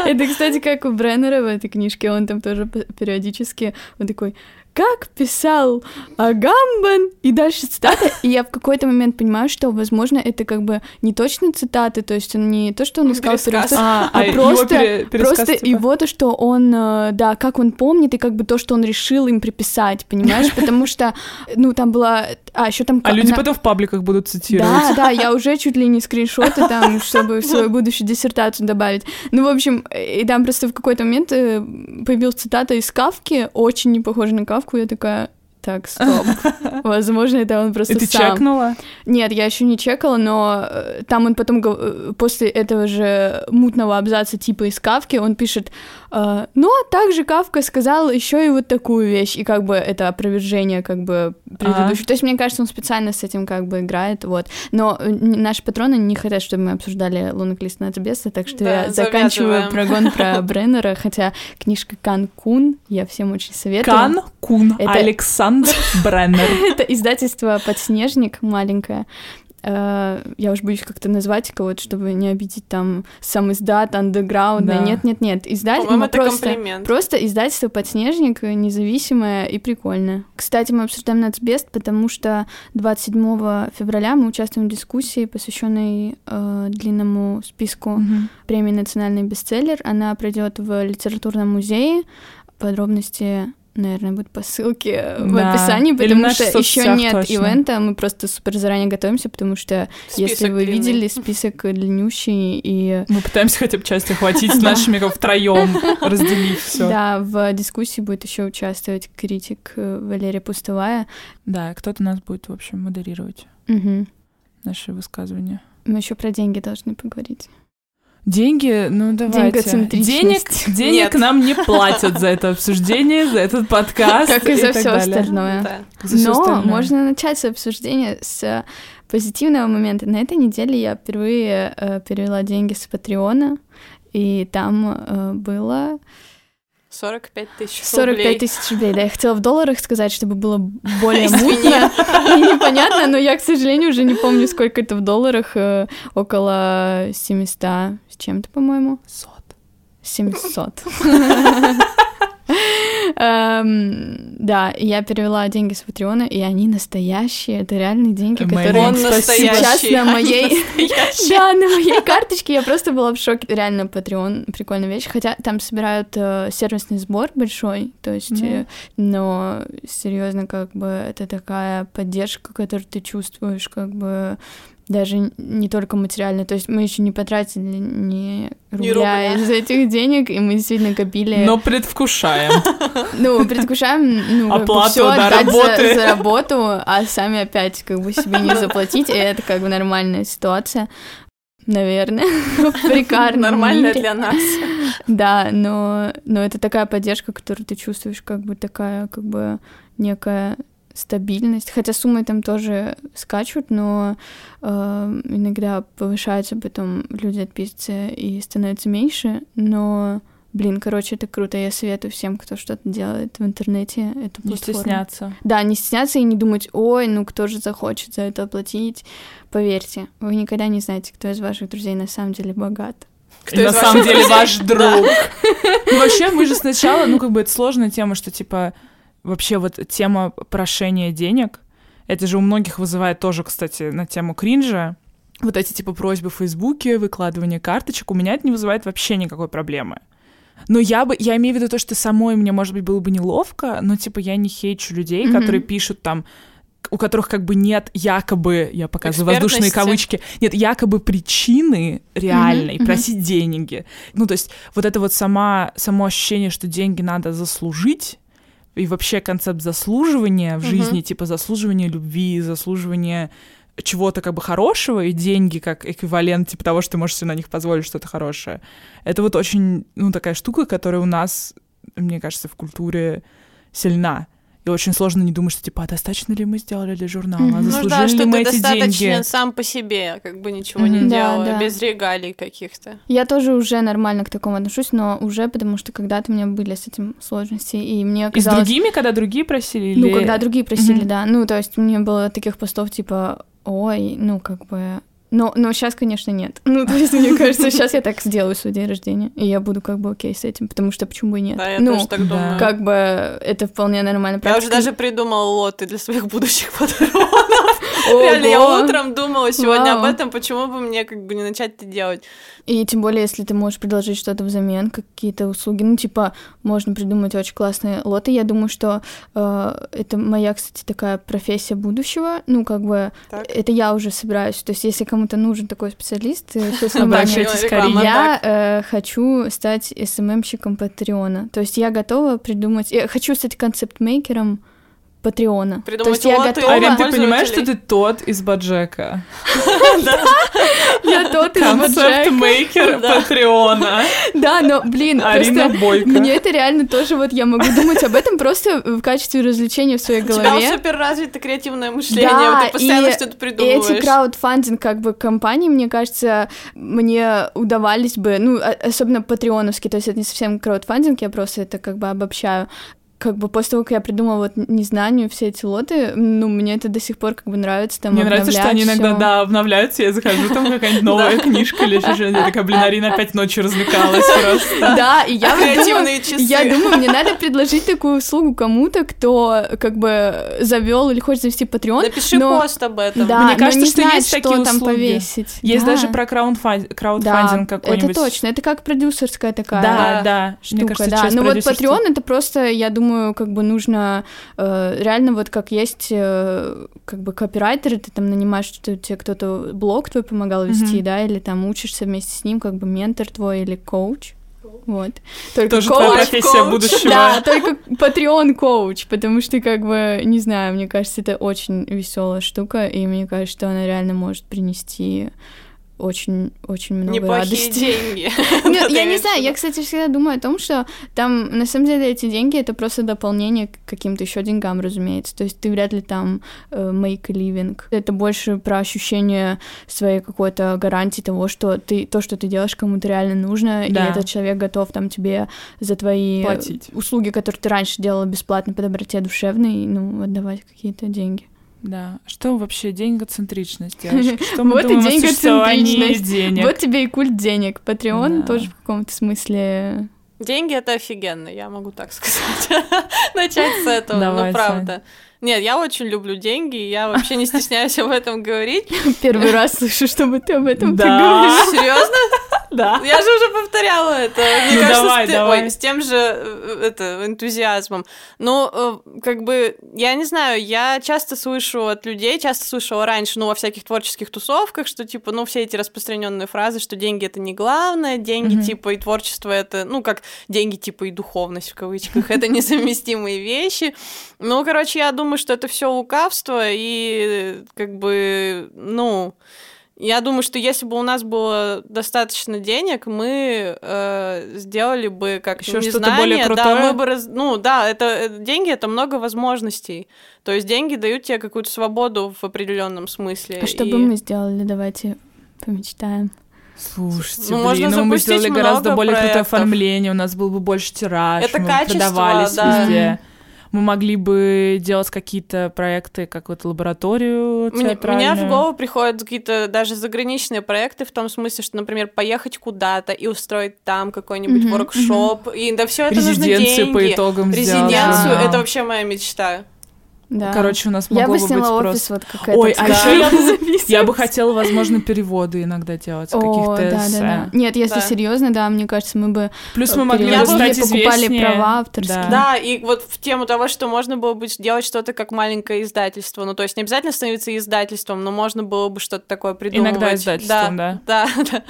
Это, кстати, как у Бреннера в этой книжке, он там тоже периодически, он такой, как писал Агамбан, и дальше цитата, и я в какой-то момент понимаю, что, возможно, это как бы не точно цитаты, то есть он не то, что он искал пересказ. А, а его просто, пере- просто типа. его то, что он, э, да, как он помнит, и как бы то, что он решил им приписать, понимаешь, потому что, ну, там была, а, еще там... А люди на- потом в пабликах будут цитировать. да, да, я уже чуть ли не скриншоты там, чтобы в свою будущую диссертацию добавить. Ну, в общем, и там просто в какой-то момент э, появилась цитата из Кавки, очень не похожа на Кавку, я такая, так, стоп. Возможно, это он просто И ты сам. чекнула? Нет, я еще не чекала, но э, там он потом, э, после этого же мутного абзаца типа из Кавки, он пишет, но также Кавка сказал еще и вот такую вещь, и как бы это опровержение как бы предыдущего. То есть мне кажется, он специально с этим как бы играет, вот. Но э, наши патроны не хотят, чтобы мы обсуждали лунных лист Нацбеса, так что Да, я заканчиваю прогон про Бреннера, хотя книжка Канкун я всем очень советую. Кан Кун Это- Александр Бреннер. Это издательство «Подснежник» маленькое. Э, Я уж боюсь как-то назвать кого-то, чтобы не обидеть там сам издат, андеграунд. Да. Нет, нет, нет. Издательство По-моему, это просто, комплимент. просто издательство «Подснежник» независимое и прикольное. Кстати, мы обсуждаем «Нацбест», потому что 27 февраля мы участвуем в дискуссии, посвященной э, длинному списку Мгм. премии «Национальный бестселлер». Она пройдет в литературном музее. Подробности, наверное, будут по ссылке в Да. описании, в потому наших что еще нет точно. ивента. Мы просто супер заранее готовимся, потому что если Список вы длинный. видели список длиннющий и Мы пытаемся хотя бы часть охватить с нашими как втроем, разделить все. да, в дискуссии будет еще участвовать критик э, Валерия Пустовая. Да, кто-то нас будет, в общем, модерировать наши высказывания. Мы еще про деньги должны поговорить. Деньги, ну давайте. Денег, денег Нет. нам не платят за это обсуждение, за этот подкаст. Как и за так все далее. остальное. Да. За Но остальное. можно начать с обсуждения с э, позитивного момента. На этой неделе я впервые э, перевела деньги с Патреона, и там э, было 45 тысяч 45 рублей. тысяч рублей. Да, я хотела в долларах сказать, чтобы было более мутно и непонятно, но я, к сожалению, уже не помню, сколько это в долларах. э, Около 700 с чем-то, по-моему. Сот. 700. Эм, Да, я перевела деньги с Патреона, и они настоящие, это реальные деньги, которые сейчас на моей... Да, на моей карточке. Я просто была в шоке. Реально, Patreon — прикольная вещь. Хотя там собирают э, сервисный сбор большой, то есть... Э, но серьезно, как бы это такая поддержка, которую ты чувствуешь, как бы даже не только материально. То есть мы еще не потратили ни рубля, рубля. из этих денег, и мы действительно копили. Но предвкушаем. Ну, предвкушаем, ну, как бы Оплату, всё да, отдать за- работы. За, работу, а сами опять как бы себе не заплатить, и это как бы нормальная ситуация. Наверное, в прикарном Нормально для нас. Да, но, но это такая поддержка, которую ты чувствуешь, как бы такая, как бы некая стабильность. Хотя суммы там тоже скачут, но э, иногда повышаются, потом люди отписываются и становится меньше. Но, блин, короче, это круто. Я советую всем, кто что-то делает в интернете, эту Не платформу. стесняться. Да, не стесняться и не думать, ой, ну кто же захочет за это оплатить. Поверьте, вы никогда не знаете, кто из ваших друзей на самом деле богат. Кто на самом деле ваш друг. Ну, вообще, мы же сначала, ну, как бы это сложная тема, что, типа, вообще вот тема прошения денег, это же у многих вызывает тоже, кстати, на тему кринжа. Вот эти, типа, просьбы в Фейсбуке, выкладывание карточек, у меня это не вызывает вообще никакой проблемы. Но я бы, я имею в виду то, что самой мне, может быть, было бы неловко, но, типа, я не хейчу людей, Мгм. которые пишут там, у которых как бы нет якобы, я показываю воздушные кавычки, нет якобы причины реальной мгм. просить деньги. Ну, то есть вот это вот сама, само ощущение, что деньги надо заслужить, и вообще концепт заслуживания в жизни, типа заслуживания любви, заслуживания чего-то как бы хорошего, и деньги как эквивалент типа того, что ты можешь себе на них позволить что-то хорошее. Это вот очень, ну, такая штука, которая у нас, мне кажется, в культуре сильна. И очень сложно не думать, что типа, а достаточно ли мы сделали для журнала, Мгм. а Ну Ну заслужили да, ли что мы ты эти достаточно деньги? сам по себе, как бы ничего Мгм. не Да, делал, да. без регалий каких-то. Я тоже уже нормально к такому отношусь, но уже потому что когда-то у меня были с этим сложности, и мне И с казалось... другими, когда другие просили? Ну, или- когда другие просили, Мгм. да. Ну, то есть мне было таких постов типа, ой, ну, как бы... Но, но сейчас, конечно, нет. Ну, то есть, мне кажется, сейчас я так сделаю свой день рождения, и я буду как бы окей с этим, потому что почему бы и нет. Да, я ну, тоже так думаю. как бы это вполне нормально. Я уже даже придумала лоты для своих будущих патронов. Реально, я утром думала сегодня об этом, почему бы мне как бы не начать это делать. И тем более, если ты можешь предложить что-то взамен, какие-то услуги, ну, типа, можно придумать очень классные лоты. Я думаю, что э, это моя, кстати, такая профессия будущего. Ну, как бы, это я уже собираюсь. То есть, если кому-то нужен такой специалист, э, Обращайтесь Карине. я э, хочу стать СММщиком Патреона. То есть я готова придумать... Я хочу стать концепт-мейкером Патреона. То есть я готова... Арин, ты понимаешь, что ты тот из Баджека? Я тот из Боджека. Концепт-мейкер Да. Патреона. Да, но, блин, просто мне это реально тоже вот я могу думать об этом просто в качестве развлечения в своей У тебя голове. супер развито креативное мышление, ты постоянно что-то И придумываешь. эти краудфандинг как бы компании, мне кажется, мне удавались бы, ну, а- особенно патреоновские, то есть это не совсем краудфандинг, я просто это как бы обобщаю. Как бы после того, как я придумала вот незнанию все эти лоты, ну, мне это до сих пор как бы нравится там Мне нравится, что они обновлять иногда, всё. да, обновляются, я захожу, там какая-нибудь новая книжка или я такая, блин, Арина опять ночью развлекалась просто. Да, и я Креативные часы. я думаю, мне надо предложить такую услугу кому-то, кто как бы завел или хочет завести Patreon. Напиши пост об этом. Да, Мне кажется, что есть такие там услуги. повесить. Есть Да. даже про краудфандинг какой-нибудь. это точно. Это как продюсерская такая Да, Да. Мне кажется, Ну вот. Patreon это просто, я думаю, как бы нужно э, реально вот как есть э, как бы копирайтеры, ты там нанимаешь, что тебе кто-то блог твой помогал вести, Мгм. да, или там учишься вместе с ним, как бы ментор твой или коуч. Вот. Только Тоже коуч, твоя профессия коуч. будущего. Да, только Patreon коуч, потому что, как бы, не знаю, мне кажется, это очень веселая штука, и мне кажется, что она реально может принести очень-очень много Неплохие радости. деньги. Ты я не знаю, я, кстати, всегда думаю о том, что там, на самом деле, эти деньги это просто дополнение к каким-то еще деньгам, разумеется. То есть ты вряд ли там э, make a living. Это больше про ощущение своей какой-то гарантии того, что ты то, что ты делаешь, кому-то реально нужно, Да. и этот человек готов там тебе за твои Платить. услуги, которые ты раньше делала бесплатно по доброте душевной, ну, отдавать какие-то деньги. Да. Что вообще деньгоцентричность, девочки? Что мы Вот и думаем существовании деньгоцентричность. денег? Вот тебе и культ денег. Patreon Да. тоже в каком-то смысле Деньги это офигенно, я могу так сказать. Начать с этого, Давай, ну правда. Нет, я очень люблю деньги, и я вообще не стесняюсь об этом говорить. Первый раз слышу, чтобы ты об этом Да. проговорила. Серьезно? Да. Я же уже повторяла это. Мне Ну, кажется, давай, с, те- давай. ой, с тем же э, это, энтузиазмом. Ну, э, как бы, я не знаю, я часто слышу от людей, часто слышала раньше, ну, во всяких творческих тусовках, что, типа, ну, все эти распространенные фразы, что деньги это не главное, деньги, Мгм. типа, и творчество это, ну, как деньги, типа, и духовность в кавычках, это несовместимые вещи. Ну, короче, я думаю, что это все лукавство, и, э, как бы, ну, я думаю, что если бы у нас было достаточно денег, мы э, сделали бы как Ещё не что-то знание, более да, крутое? мы бы раз- ну да, это э, деньги это много возможностей, то есть деньги дают тебе какую-то свободу в определенном смысле. А что и- бы мы сделали? Давайте помечтаем. Слушайте, Ну, блин, можно ну мы запустить сделали гораздо более крутое проектов. оформление, у нас был бы больше тираж, Это мы качество, продавались да. везде. Мы могли бы делать какие-то проекты, как вот лабораторию театральную. мне в голову приходят какие-то даже заграничные проекты в том смысле, что, например, поехать куда-то и устроить там какой-нибудь Мгм, воркшоп, и да все это нужно Резиденцию деньги. по итогам сделать. Резиденцию да. это вообще моя мечта. Да. Короче, у нас я могло бы бы сняла быть офис просто... вот какая-то. Ой, а еще я бы, я хотела, возможно, переводы иногда делать каких-то да, да, да. Нет, если Да. серьезно, да, мне кажется, мы бы Плюс мы могли бы стать покупали известнее. права авторские. Да. Да, и вот в тему того, что можно было бы сделать что-то как маленькое издательство. Ну, то есть не обязательно становиться издательством, но можно было бы что-то такое придумывать. Иногда издательством, да. Да, да.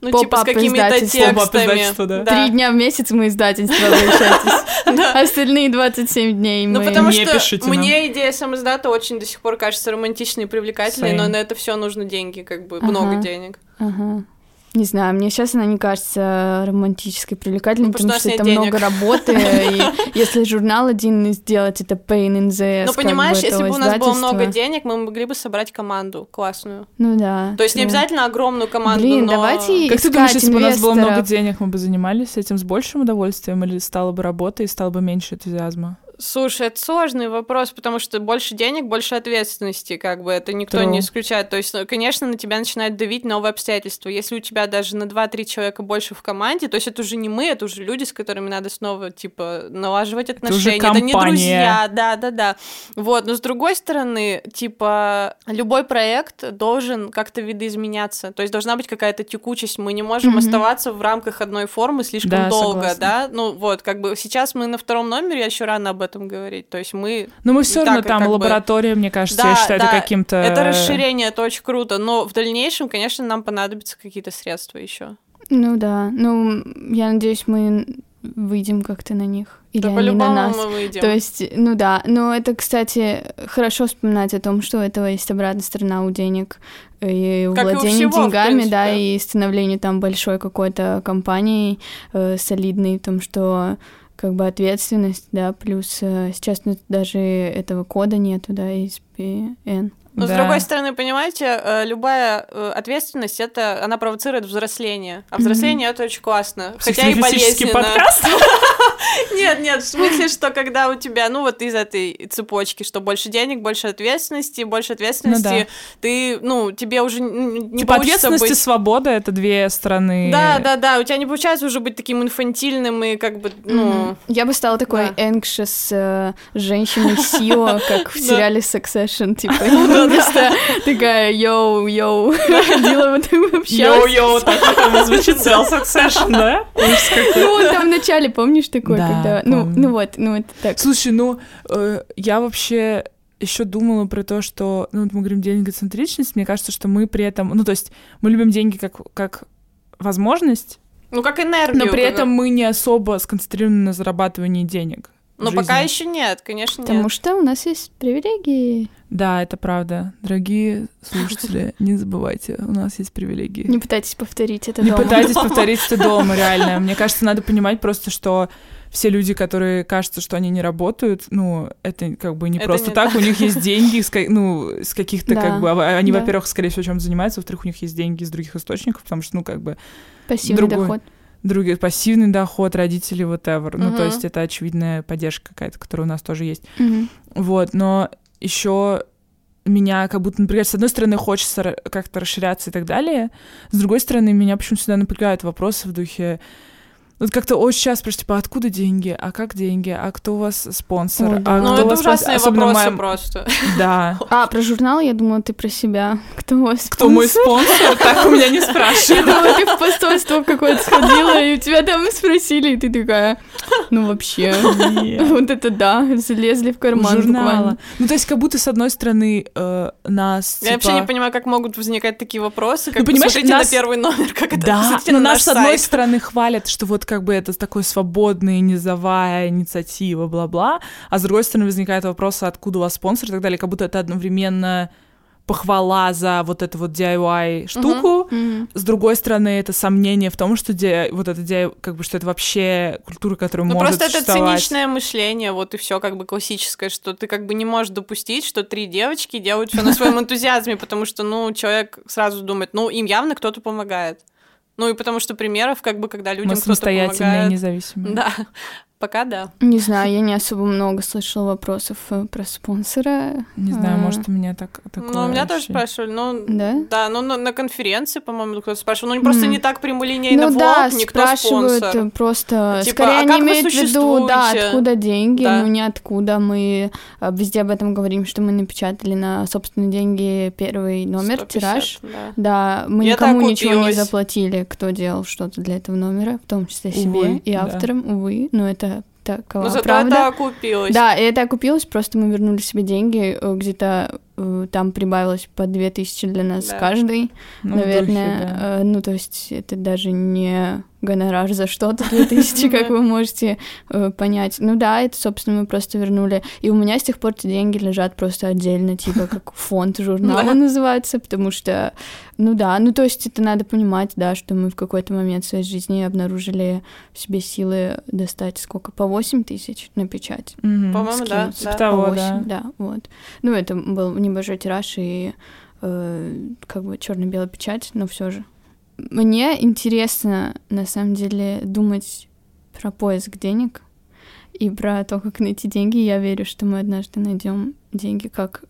Ну, типа с какими-то текстами. да. Три дня в месяц мы издательство, обращайтесь. Остальные 27 дней Ну, мы... потому Не что пишите мне идея самоиздата очень до сих пор кажется романтичной и привлекательной, Same. но на это все нужно деньги, как бы Ага. много денег. Ага. Не знаю, мне сейчас она не кажется романтической, привлекательной, Ну, потому потому что это нет много работы, и если журнал один сделать, это pain in the ass, Ну, понимаешь, если бы у нас было много денег, мы могли бы собрать команду классную. Ну да. То есть не обязательно огромную команду, Блин, но... давайте Как ты думаешь, если бы у нас было много денег, мы бы занимались этим с большим удовольствием или стало бы работа и стало бы меньше энтузиазма? Слушай, это сложный вопрос, потому что больше денег, больше ответственности, как бы это никто True. не исключает. То есть, ну, конечно, на тебя начинают давить новые обстоятельства. Если у тебя даже на 2-3 человека больше в команде, то есть это уже не мы, это уже люди, с которыми надо снова, типа, налаживать отношения. Это, не компания. друзья, да, да, да. Вот, но с другой стороны, типа, любой проект должен как-то видоизменяться. То есть должна быть какая-то текучесть. Мы не можем Мгм. оставаться в рамках одной формы слишком Да, долго, согласна. да? Ну вот, как бы сейчас мы на втором номере, еще рано об этом говорить. То есть мы... Но мы все И равно так, там как бы- лаборатория, мне кажется, я Да, считаю, да, это каким-то... Это расширение, это очень круто, но в дальнейшем, конечно, нам понадобятся какие-то средства еще. Ну да, ну я надеюсь, мы выйдем как-то на них. Или Да они на нас. мы выйдем. То есть, ну да, но это, кстати, хорошо вспоминать о том, что у этого есть обратная сторона у денег и Как и у владения всего, деньгами, да, и становления там большой какой-то компанией э, солидной, в том, что как бы ответственность, да, плюс э, сейчас ну, даже этого кода нету, да, из PN. Но с Да. другой стороны, понимаете, э, любая э, ответственность это она провоцирует взросление. А взросление это очень классно. Хотя и болезненно. подкаст. Нет, нет, в смысле, что когда у тебя, ну вот из этой цепочки, что больше денег, больше ответственности, больше ответственности, ты, ну, тебе уже не Типа получится ответственность и свобода — это две стороны. Да, да, да, у тебя не получается уже быть таким инфантильным и как бы, ну... Я бы стала такой да. anxious э, женщиной Сио, как в Да. сериале Succession, типа, просто такая йоу, йоу, ходила вот и общалась. Йоу-йоу, так оно звучит Succession, да? Ну, он там в начале, помнишь, такой, Да, когда... Ну, помню. ну вот, ну это так. Слушай, ну, э, я вообще еще думала про то, что, ну, вот мы говорим деньгоцентричность, мне кажется, что мы при этом, ну, то есть мы любим деньги как, как возможность, Ну, как энергию. но при как- этом мы не особо сконцентрированы на зарабатывании денег. Но пока еще нет, конечно, Потому нет. что у нас есть привилегии. Да, это правда. Дорогие слушатели, не забывайте, у нас есть привилегии. Не пытайтесь повторить это Не дома. пытайтесь повторить это дома, реально. Мне кажется, надо понимать просто, что все люди, которые кажутся, что они не работают, ну, это как бы не Это просто не так, так. у них есть деньги, с ну, с каких-то Да, как бы, а- они, да. во-первых, скорее всего, чем занимаются, во-вторых, у них есть деньги из других источников, потому что, ну, как бы, Пассивный другой. доход. другие, пассивный доход, родители, whatever. Ну, то есть это очевидная поддержка какая-то, которая у нас тоже есть. Мгм. Вот, но еще меня как будто, например, с одной стороны, хочется как-то расширяться и так далее, с другой стороны, меня почему-то всегда напрягают вопросы в духе вот как-то очень часто спрашивают, типа, откуда деньги, а как деньги, а кто у вас спонсор, Ой, да. а Ну, кто у это вас ужасные спонсор?» Вопросы моя- просто. Да. А, про журнал я думала, ты про себя. Кто у вас Кто мой спонсор? спонсор? Так у меня не Я спрашивают. думала, ты в посольство какое-то сходила, и у тебя там спросили, и ты такая, ну вообще, вот это да, залезли в карман Журнала. Ну, то есть, как будто, с одной стороны, э, нас, Я вообще типа, не понимаю, как могут возникать такие вопросы. Как Ну, понимаешь, посмотрите на первый номер, как это Да, но на нас наш с одной стороны хвалят, что вот как бы это такой свободный, низовая инициатива, бла-бла, а с другой стороны возникает вопрос, а откуда у вас спонсор и так далее, как будто это одновременно похвала за вот эту вот DIY штуку, Мгм. с другой стороны это сомнение в том, что DIY вот это DIY, как бы что это вообще культура, которая Ну, может просто это существовать. циничное мышление, вот и все как бы классическое, что ты как бы не можешь допустить, что три девочки делают все на своем энтузиазме, потому что, ну, человек сразу думает, ну, им явно кто-то помогает. Ну, и потому что примеров, как бы, когда людям Мы кто-то помогает... независимые. Да, пока да. Не знаю, я не особо много слышала вопросов э, про спонсора. Не знаю, А, может, у меня так такое Ну, меня тоже ощущение. спрашивали, ну, Да? да, ну, на, на конференции, по-моему, кто-то спрашивал, ну, просто Мгм. не так прямолинейно Ну в да, никто спрашивают спонсор. просто, Типа, скорее а они как вы имеют в виду, да, откуда деньги, Да. ну не откуда, мы э, везде об этом говорим, что мы напечатали на собственные деньги первый номер, 150, тираж. да. Да, мы Я никому так ничего не заплатили, кто делал что-то для этого номера, в том числе себе Увы, и да. авторам, увы, но это такова Но зато правда. это окупилось. Да, и это окупилось, просто мы вернули себе деньги, э, где-то э, там прибавилось по 2000 для нас Да. каждый, Ну, в духе, наверное. да. э, ну, то есть это даже не гонорар за что-то 2000, как вы можете э, понять. Ну да, это, собственно, мы просто вернули. И у меня с тех пор эти деньги лежат просто отдельно, типа как фонд журнала называется, потому что, ну да, ну то есть это надо понимать, да, что мы в какой-то момент своей жизни обнаружили в себе силы достать сколько, по 8 тысяч на печать. По-моему, да. Типа По да. 8, да, вот. Ну, это был небольшой тираж и э, как бы черно-белая печать, но все же. Мне интересно, на самом деле, думать про поиск денег и про то, как найти деньги. Я верю, что мы однажды найдем деньги, как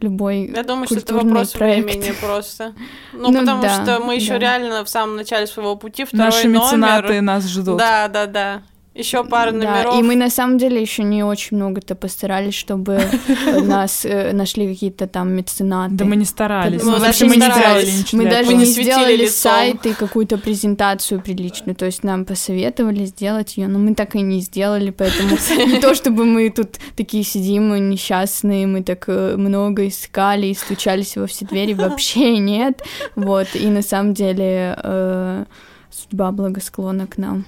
любой Я думаю, что это вопрос проект. времени просто. Ну, Ну потому да, что мы еще да. реально в самом начале своего пути, второй Наши меценаты номер. нас ждут. Да, да, да. Еще пара Да, номеров. и мы на самом деле еще не очень много-то постарались, чтобы нас э, нашли какие-то там меценаты. Да мы не старались. Мы даже вообще не старались. Мы даже не сделали лицом. сайт и какую-то презентацию приличную. То есть нам посоветовали сделать ее, но мы так и не сделали, поэтому не то, чтобы мы тут такие сидим мы несчастные, мы так э, много искали и стучались во все двери, вообще нет. Вот, и на самом деле э, судьба благосклонна к нам.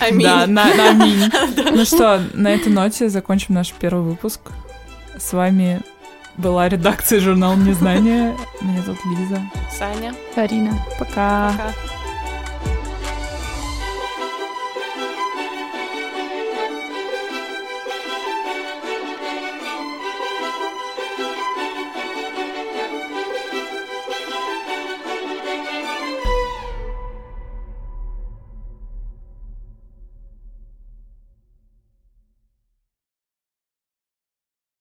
Аминь. Да, на, на аминь. Ну что, на этой ноте закончим наш первый выпуск. С вами была редакция журнала Незнания. Меня зовут Лиза. Саня. Арина. Пока. Пока.